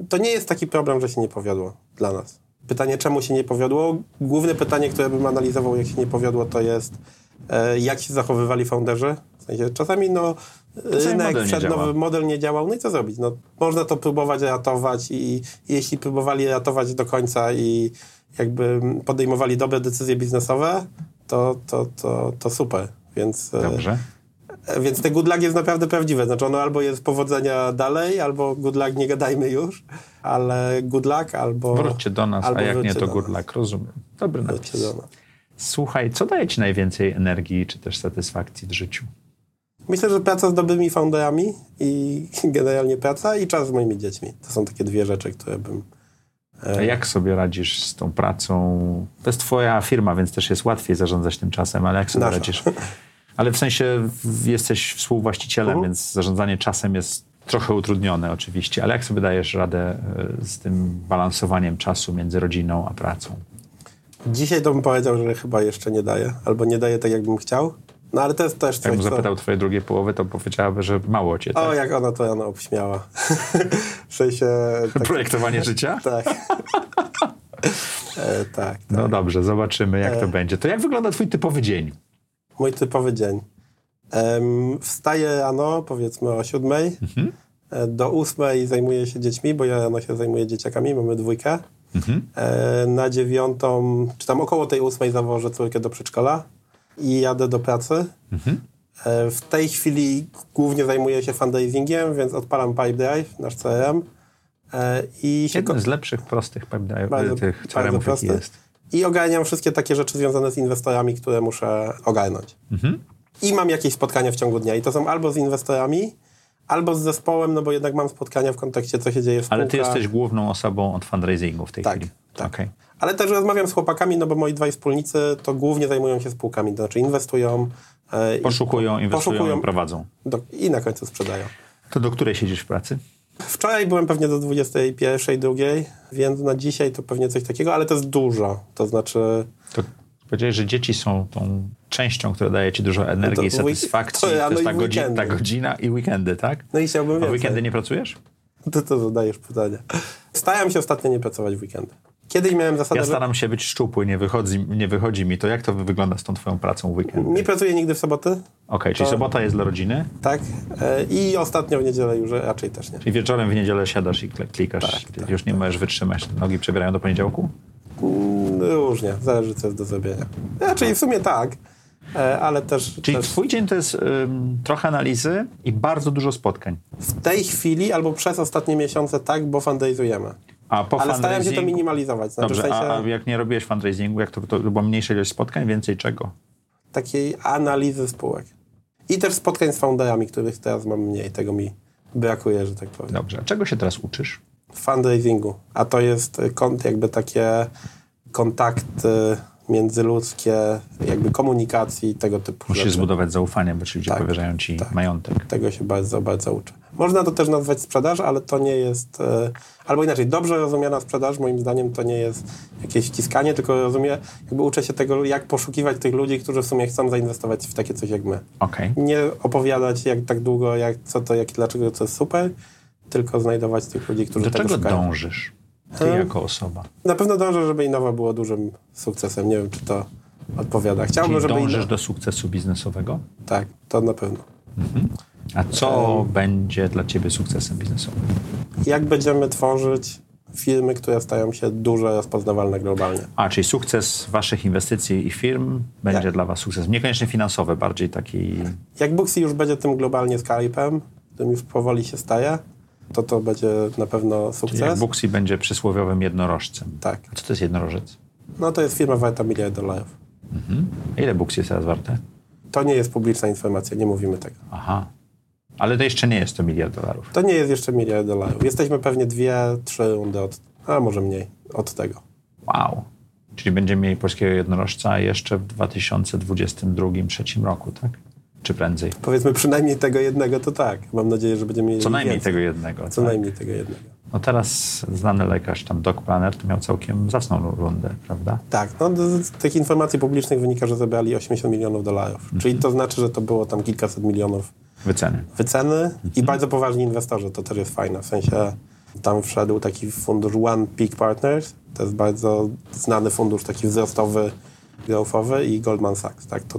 to nie jest taki problem, że się nie powiodło dla nas. Pytanie, czemu się nie powiodło? Główne pytanie, które bym analizował, jak się nie powiodło, to jest e, jak się zachowywali founderzy. W sensie czasami no rynek model przed nowy model nie działał, no i co zrobić? No, można to próbować ratować i, i jeśli próbowali ratować do końca i jakby podejmowali dobre decyzje biznesowe, to, to, to, to super. Więc, e, Dobrze. E, więc te good luck jest naprawdę prawdziwe. Znaczy ono albo jest powodzenia dalej, albo good luck nie gadajmy już, ale good luck albo... Wróćcie do nas, a jak nie to good luck, rozumiem. Dobry napis. Słuchaj, co daje ci najwięcej energii czy też satysfakcji w życiu? Myślę, że praca z dobrymi founderami i [laughs] generalnie praca i czas z moimi dziećmi. To są takie dwie rzeczy, które bym... E, A jak sobie radzisz z tą pracą? To jest twoja firma, więc też jest łatwiej zarządzać tym czasem, ale jak sobie Nasza. radzisz? Ale w sensie jesteś współwłaścicielem, uh -huh. więc zarządzanie czasem jest trochę utrudnione oczywiście, ale jak sobie dajesz radę e, z tym balansowaniem czasu między rodziną a pracą? Dzisiaj to bym powiedział, że chyba jeszcze nie daję, albo nie daję tak, jakbym chciał. No ale to jest też coś, Jakbym zapytał co... twojej drugiej połowy, to powiedziałaby, że mało cię. Tak? O, jak ona to ona obśmiała. [laughs] w sensie... Tak... Projektowanie [laughs] życia? tak. e, tak, tak. No dobrze, zobaczymy jak e... to będzie. To jak wygląda twój typowy dzień? Mój typowy dzień. Um, wstaję rano, powiedzmy o siódmej. Mhm. E, do ósmej zajmuję się dziećmi, bo ja rano się zajmuję dzieciakami, mamy dwójkę. Mhm. E, na dziewiątą, czy tam około tej ósmej zawożę córkę do przedszkola i jadę do pracy. Mhm. E, w tej chwili głównie zajmuję się fundraisingiem, więc odpalam Pipedrive, nasz CRM. E, I Jeden z lepszych, prostych Pipedrive, bardzo, tych CRM-ów, jaki jest. I ogarniam wszystkie takie rzeczy związane z inwestorami, które muszę ogarnąć. Mhm. I mam jakieś spotkania w ciągu dnia. I to są albo z inwestorami, albo z zespołem, no bo jednak mam spotkania w kontekście, co się dzieje w spółkach. Ale ty jesteś główną osobą od fundraisingu w tej tak, chwili. Tak, okay. Ale też rozmawiam z chłopakami, no bo moi dwaj wspólnicy to głównie zajmują się spółkami, to znaczy inwestują. E, poszukują, inwestują poszukują, i prowadzą. Do, I na końcu sprzedają. To do której siedzisz w pracy? Wczoraj byłem pewnie do 21, drugiej, więc na dzisiaj to pewnie coś takiego, ale to jest dużo. To znaczy... To powiedziałeś, że dzieci są tą częścią, która daje ci dużo energii i satysfakcji. To, to jest ta, godzina, ta godzina i weekendy, tak? No i chciałbym A w weekendy nie pracujesz? [laughs] To to zadajesz pytanie. Staram się ostatnio nie pracować w weekendy. Kiedyś miałem zasadę, Ja staram się być szczupły, nie wychodzi, nie wychodzi mi to. Jak to wygląda z tą twoją pracą w weekend? Nie pracuję nigdy w soboty. Okej, okay, czyli sobota jest dla rodziny? Tak. E, I ostatnio w niedzielę już raczej też nie. Czyli wieczorem w niedzielę siadasz i klikasz. Tak, tak, już nie tak. możesz wytrzymać. Nogi przebierają do poniedziałku? Mm, różnie. Zależy, co jest do zrobienia. Raczej w sumie tak. E, ale też... Czyli też... twój dzień to jest ym, trochę analizy i bardzo dużo spotkań. W tej chwili albo przez ostatnie miesiące tak, bo fundraizujemy. A po Ale starałem się to minimalizować. Znaczy Dobrze, w sensie... a, a, jak nie robiłeś fundraisingu, jak to, to była mniejsza ilość spotkań, więcej czego? Takiej analizy spółek. I też spotkań z founderami, których teraz mam mniej. Tego mi brakuje, że tak powiem. Dobrze. A czego się teraz uczysz? Fundraisingu. A to jest kont, jakby takie kontakty międzyludzkie, jakby komunikacji, tego typu Musisz rzeczy. zbudować zaufanie, bo ci ludzie tak, powierzają ci tak. majątek. Tego się bardzo, bardzo uczę. Można to też nazwać sprzedaż, ale to nie jest, e, albo inaczej, dobrze rozumiana sprzedaż moim zdaniem to nie jest jakieś wciskanie, tylko rozumie, jakby uczę się tego, jak poszukiwać tych ludzi, którzy w sumie chcą zainwestować w takie coś jak my. Okay. Nie opowiadać jak tak długo, jak, co to, jak, dlaczego to jest super, tylko znajdować tych ludzi, którzy Do tego czego szukają. dążysz? Ty hmm. jako osoba. Na pewno dążę, żeby Innowa było dużym sukcesem. Nie wiem, czy to odpowiada. Chciałbym, Czyli żeby dążysz Innowa... do sukcesu biznesowego? Tak, to na pewno. Mhm. A co będzie dla Ciebie sukcesem biznesowym? Jak będziemy tworzyć firmy, które stają się duże, rozpoznawalne globalnie. A, czyli sukces Waszych inwestycji i firm będzie tak. dla Was sukcesem. Niekoniecznie finansowy, bardziej taki... Jak Booksy już będzie tym globalnie Skype'em, którym już powoli się staje, to to będzie na pewno sukces. Czyli jak Booksy będzie przysłowiowym jednorożcem. Tak. A co to jest jednorożec? No to jest firma warta miliard dolarów. Mhm. A ile Booksy jest teraz warte? To nie jest publiczna informacja, nie mówimy tego. Aha. Ale to jeszcze nie jest to miliard dolarów. To nie jest jeszcze miliard dolarów. Jesteśmy pewnie dwie, trzy rundy od, a może mniej, od tego. Wow. Czyli będziemy mieli polskiego jednorożca jeszcze w 2022-2023 roku, tak? Czy prędzej? Powiedzmy przynajmniej tego jednego, to tak. Mam nadzieję, że będziemy mieli Co najmniej więcej. tego jednego. Co tak? najmniej tego jednego. No teraz znany lekarz, tam Doc Planner, to miał całkiem zacną rundę, prawda? Tak, no z tych informacji publicznych wynika, że zebrali 80 milionów dolarów. Mhm. Czyli to znaczy, że to było tam kilkaset milionów Wyceny. Wyceny mhm. i bardzo poważni inwestorzy, to też jest fajne. W sensie tam wszedł taki fundusz One Peak Partners, to jest bardzo znany fundusz taki wzrostowy, growthowy i Goldman Sachs, tak? To,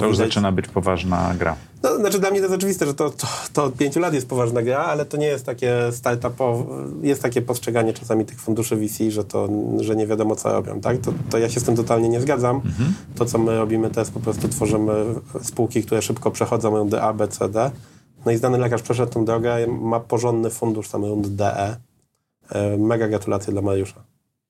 to, to już zaczyna być poważna gra. No, znaczy dla mnie to jest oczywiste, że to, to, to, od pięciu lat jest poważna gra, ale to nie jest takie startupowe, jest takie postrzeganie czasami tych funduszy VC, że, to, że nie wiadomo co robią, tak? To, to ja się z tym totalnie nie zgadzam. Mhm. To, co my robimy to jest po prostu tworzymy spółki, które szybko przechodzą rundy A, B, C, D. No i znany lekarz przeszedł tą drogę, ma porządny fundusz tam rundy DE. E, mega gratulacje dla Mariusza.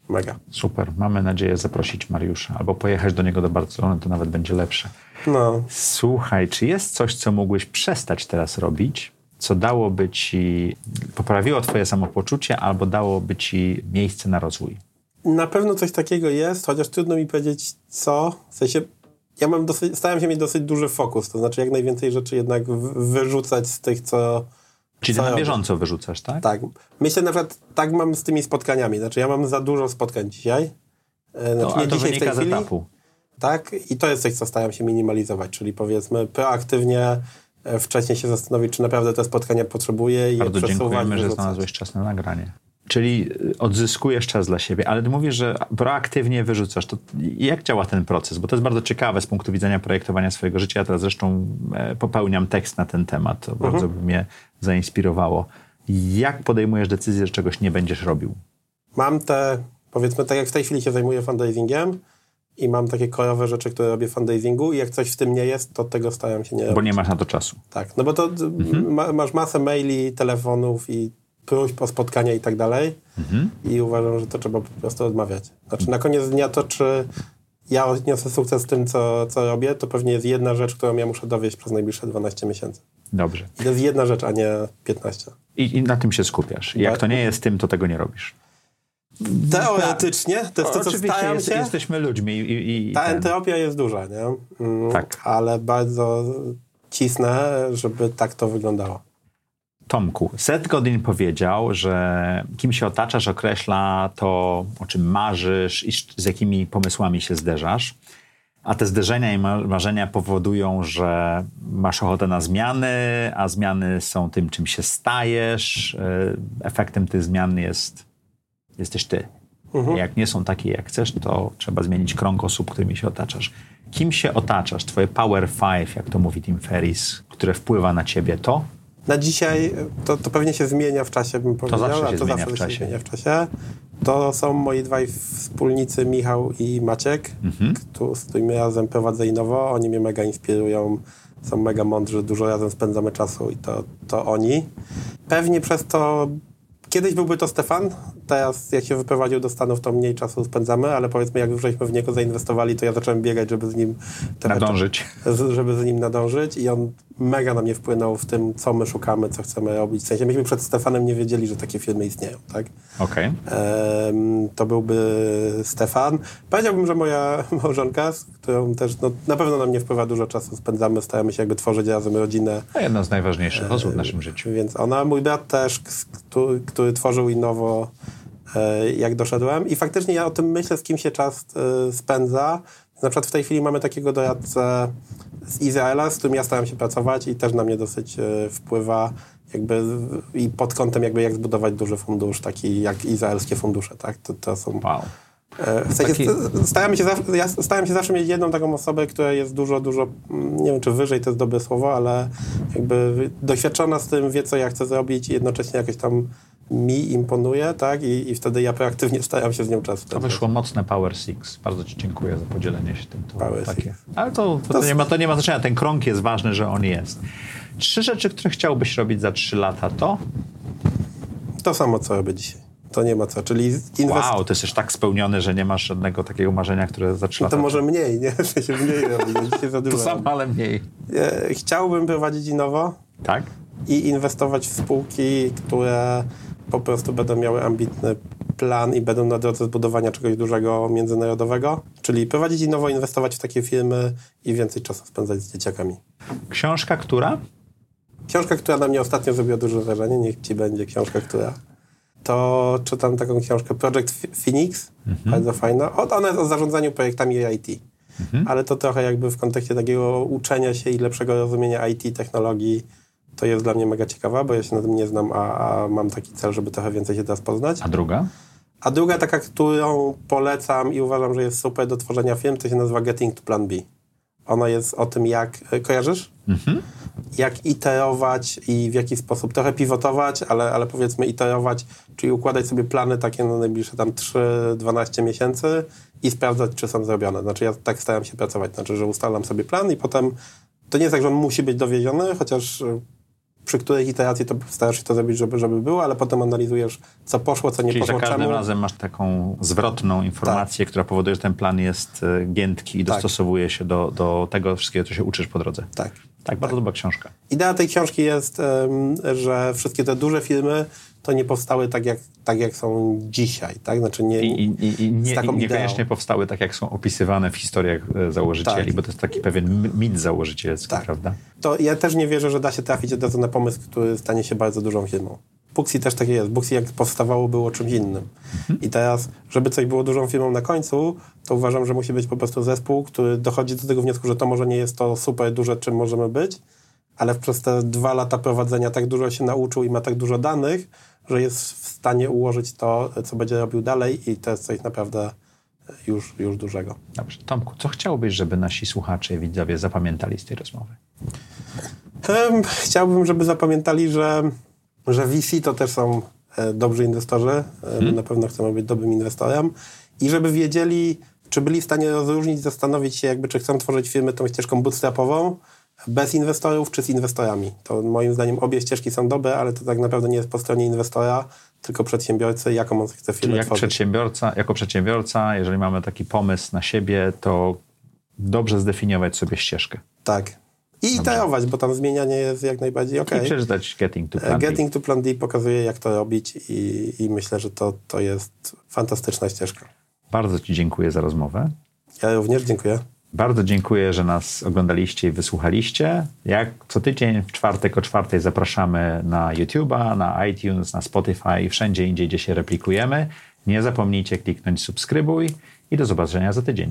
Mega. Super. Mamy nadzieję zaprosić Mariusza albo pojechać do niego do Barcelony, to nawet będzie lepsze. No. Słuchaj, czy jest coś, co mógłbyś przestać teraz robić, co dałoby ci, poprawiło twoje samopoczucie albo dałoby ci miejsce na rozwój? Na pewno coś takiego jest, chociaż trudno mi powiedzieć co. W sensie, ja mam dosyć, starałem się mieć dosyć duży fokus, to znaczy jak najwięcej rzeczy jednak wyrzucać z tych, co Czyli na bieżąco wyrzucasz, tak? Tak. Myślę na przykład, tak mam z tymi spotkaniami. Znaczy ja mam za dużo spotkań dzisiaj. E, znaczy, no, nie to dzisiaj wynika w tej z etapu. Tak? I to jest coś, co staram się minimalizować, czyli powiedzmy proaktywnie e, wcześniej się zastanowić, czy naprawdę te spotkania potrzebuję i Bardzo dziękujemy, że znalazłeś czas na nagranie. Czyli y, odzyskujesz czas dla siebie, ale ty mówisz, że proaktywnie wyrzucasz. To jak działa ten proces? Bo to jest bardzo ciekawe z punktu widzenia projektowania swojego życia. Ja teraz zresztą e, popełniam tekst na ten temat. To bardzo by mnie zainspirowało. Jak podejmujesz decyzję, że czegoś nie będziesz robił? Mam te, powiedzmy, tak jak w tej chwili się zajmuję fundraisingiem i mam takie korowe rzeczy, które robię w fundraisingu i jak coś w tym nie jest, to tego staram się nie robić. Bo nie masz na to czasu. Tak, no bo to mhm. ma, masz masę maili, telefonów i próśb o spotkania i tak dalej mhm. i uważam, że to trzeba po prostu odmawiać. Znaczy na koniec dnia to, czy ja odniosę sukces w tym, co, co robię, to pewnie jest jedna rzecz, którą ja muszę dowieść przez najbliższe 12 miesięcy. Dobrze. I to jest jedna rzecz, a nie 15. I, i na tym się skupiasz. Jak tak. to nie jest tym, to tego nie robisz. Teoretycznie, to jest to, co Oczywiście jest, się. jesteśmy ludźmi. I, i Ta ten. entropia jest duża, nie? Mm, tak. Ale bardzo cisnę, żeby tak to wyglądało. Tomku, Seth Godin powiedział, że kim się otaczasz określa to, o czym marzysz i z jakimi pomysłami się zderzasz. A te zderzenia i marzenia powodują, że masz ochotę na zmiany, a zmiany są tym, czym się stajesz. E, efektem tych zmian jest, jesteś ty. Mhm. Jak nie są takie, jak chcesz, to trzeba zmienić krąg osób, którymi się otaczasz. Kim się otaczasz? Twoje Power Five, jak to mówi Tim Ferris, które wpływa na ciebie, to na dzisiaj to, to pewnie się zmienia w czasie, bym powiedział. To zawsze się, to zmienia, zawsze w czasie. się zmienia w czasie. To są moi dwaj wspólnicy, Michał i Maciek, mhm. z którymi razem prowadzę Innowo. Oni mnie mega inspirują, są mega mądrzy, dużo razem spędzamy czasu i to, to oni. Pewnie przez to Kiedyś byłby to Stefan, teraz jak się wyprowadził do Stanów, to mniej czasu spędzamy, ale powiedzmy, jak już żeśmy w niego zainwestowali, to ja zacząłem biegać, żeby z nim... Nadążyć. Żeby z nim nadążyć i on mega na mnie wpłynął w tym, co my szukamy, co chcemy robić. W sensie myśmy przed Stefanem nie wiedzieli, że takie firmy istnieją, tak? Okej. Okay. to byłby Stefan. Powiedziałbym, że moja [laughs] małżonka, z którą też no, na pewno na mnie wpływa dużo czasu spędzamy, staramy się jakby tworzyć razem rodzinę. A jedna z najważniejszych osób w naszym życiu. Więc ona, mój brat też, który, który tworzył Innowo, e, jak doszedłem. I faktycznie ja o tym myślę, z kim się czas e, spędza. Na przykład w tej chwili mamy takiego doradcę z Izraela, z którym ja staram się pracować i też na mnie dosyć e, wpływa jakby i pod kątem jakby jak zbudować duży fundusz, taki jak izraelskie fundusze, tak? To, to są... Wow. W sensie taki... staramy się, ja starałem się zawsze mieć jedną taką osobę, która jest dużo, dużo, nie wiem czy wyżej to jest dobre słowo, ale jakby doświadczona z tym, wie co ja chcę zrobić i jednocześnie jakoś tam mi imponuje, tak? I, I wtedy ja proaktywnie staram się z nią czas To wyszło mocne Power Six. Bardzo Ci dziękuję za podzielenie się tym. To Power takie. Six. Ale to, to, to, nie ma, to nie ma znaczenia. Ten krąg jest ważny, że on jest. Trzy rzeczy, które chciałbyś robić za trzy lata, to? To samo, co robię dzisiaj. To nie ma co, czyli inwest... Wow, ty jesteś tak spełniony, że nie masz żadnego takiego marzenia, które za trzy lata... To może mniej, nie? [laughs] To się mniej. To samo, ale mniej. Chciałbym prowadzić Innowo. Tak? I inwestować w spółki, które po prostu będą miały ambitny plan i będą na drodze zbudowania czegoś dużego międzynarodowego, czyli prowadzić i nowo inwestować w takie firmy i więcej czasu spędzać z dzieciakami. Książka która? Książka, która na mnie ostatnio zrobiła duże wrażenie, niech ci będzie książka, która to czytam taką książkę Project Phoenix, mhm. bardzo fajna. Ona jest o zarządzaniu projektami IT. Mhm. Ale to trochę jakby w kontekście takiego uczenia się i lepszego rozumienia IT, technologii, to jest dla mnie mega ciekawa, bo ja się na tym nie znam, a, a mam taki cel, żeby trochę więcej się teraz poznać. A druga? A druga taka, którą polecam i uważam, że jest super do tworzenia film, to się nazywa Getting to Plan B. Ona jest o tym, jak... E, kojarzysz? Mhm. Jak iterować i w jaki sposób trochę pivotować, ale, ale powiedzmy iterować, czyli układać sobie plany takie na najbliższe tam 3-12 miesięcy i sprawdzać, czy są zrobione. Znaczy ja tak staram się pracować, znaczy, że ustalam sobie plan i potem to nie jest tak, że on musi być dowieziony, chociaż e, przy której iteracji to starasz się to zrobić, żeby, żeby było, ale potem analizujesz, co poszło, co nie Czyli poszło, Czyli za każdym czemu. razem masz taką zwrotną informację, tak. która powoduje, że ten plan jest e, giętki i tak. dostosowuje się do, do tego wszystkiego, co się uczysz po drodze. Tak. Tak, bardzo tak. dobra książka. Idea tej książki jest, że wszystkie te duże filmy to nie powstały tak jak, tak, jak są dzisiaj, tak? Znaczy nie, I, i, i nie, i niekoniecznie powstały tak, jak są opisywane w historiach e, założycieli, tak. bo to jest taki pewien mit założycielski, tak. prawda? To ja też nie wierzę, że da się trafić od razu na pomysł, który stanie się bardzo dużą firmą. Buxi też takie jest. Buxi jak powstawało było czymś innym. Mhm. I teraz, żeby coś było dużą firmą na końcu, to uważam, że musi być po prostu zespół, który dochodzi do tego wniosku, że to może nie jest to super duże, czym możemy być, ale przez te dwa lata prowadzenia tak dużo się nauczył i ma tak dużo danych, że jest w stanie ułożyć to, co będzie robił dalej i to jest coś naprawdę już, już dużego. Dobrze. Tomku, co chciałbyś, żeby nasi słuchacze i widzowie zapamiętali z tej rozmowy? Chciałbym, żeby zapamiętali, że, że VC to też są e, dobrzy inwestorzy. Hmm. Na pewno chcemy być dobrym inwestorem. I żeby wiedzieli, czy byli w stanie rozróżnić, zastanowić się, jakby, czy chcą tworzyć firmy tą ścieżką bootstrapową, bez inwestorów, czy z inwestorami. To moim zdaniem obie ścieżki są dobre, ale to tak naprawdę nie jest po stronie inwestora, tylko przedsiębiorcy, jaką on chce firmę Czyli jak tworzyć. przedsiębiorca, jako przedsiębiorca, jeżeli mamy taki pomysł na siebie, to dobrze zdefiniować sobie ścieżkę. Tak. I iterować, bo tam zmienianie jest jak najbardziej ok. I przeczytać Getting to Plan B. Getting to Plan D pokazuje, jak to robić i, i myślę, że to, to jest fantastyczna ścieżka. Bardzo Ci dziękuję za rozmowę. Ja również dziękuję. Bardzo dziękuję, że nas oglądaliście i wysłuchaliście. Jak co tydzień w czwartek o czwartej zapraszamy na YouTube'a, na iTunes, na Spotify i wszędzie indziej, gdzie się replikujemy. Nie zapomnijcie kliknąć subskrybuj i do zobaczenia za tydzień.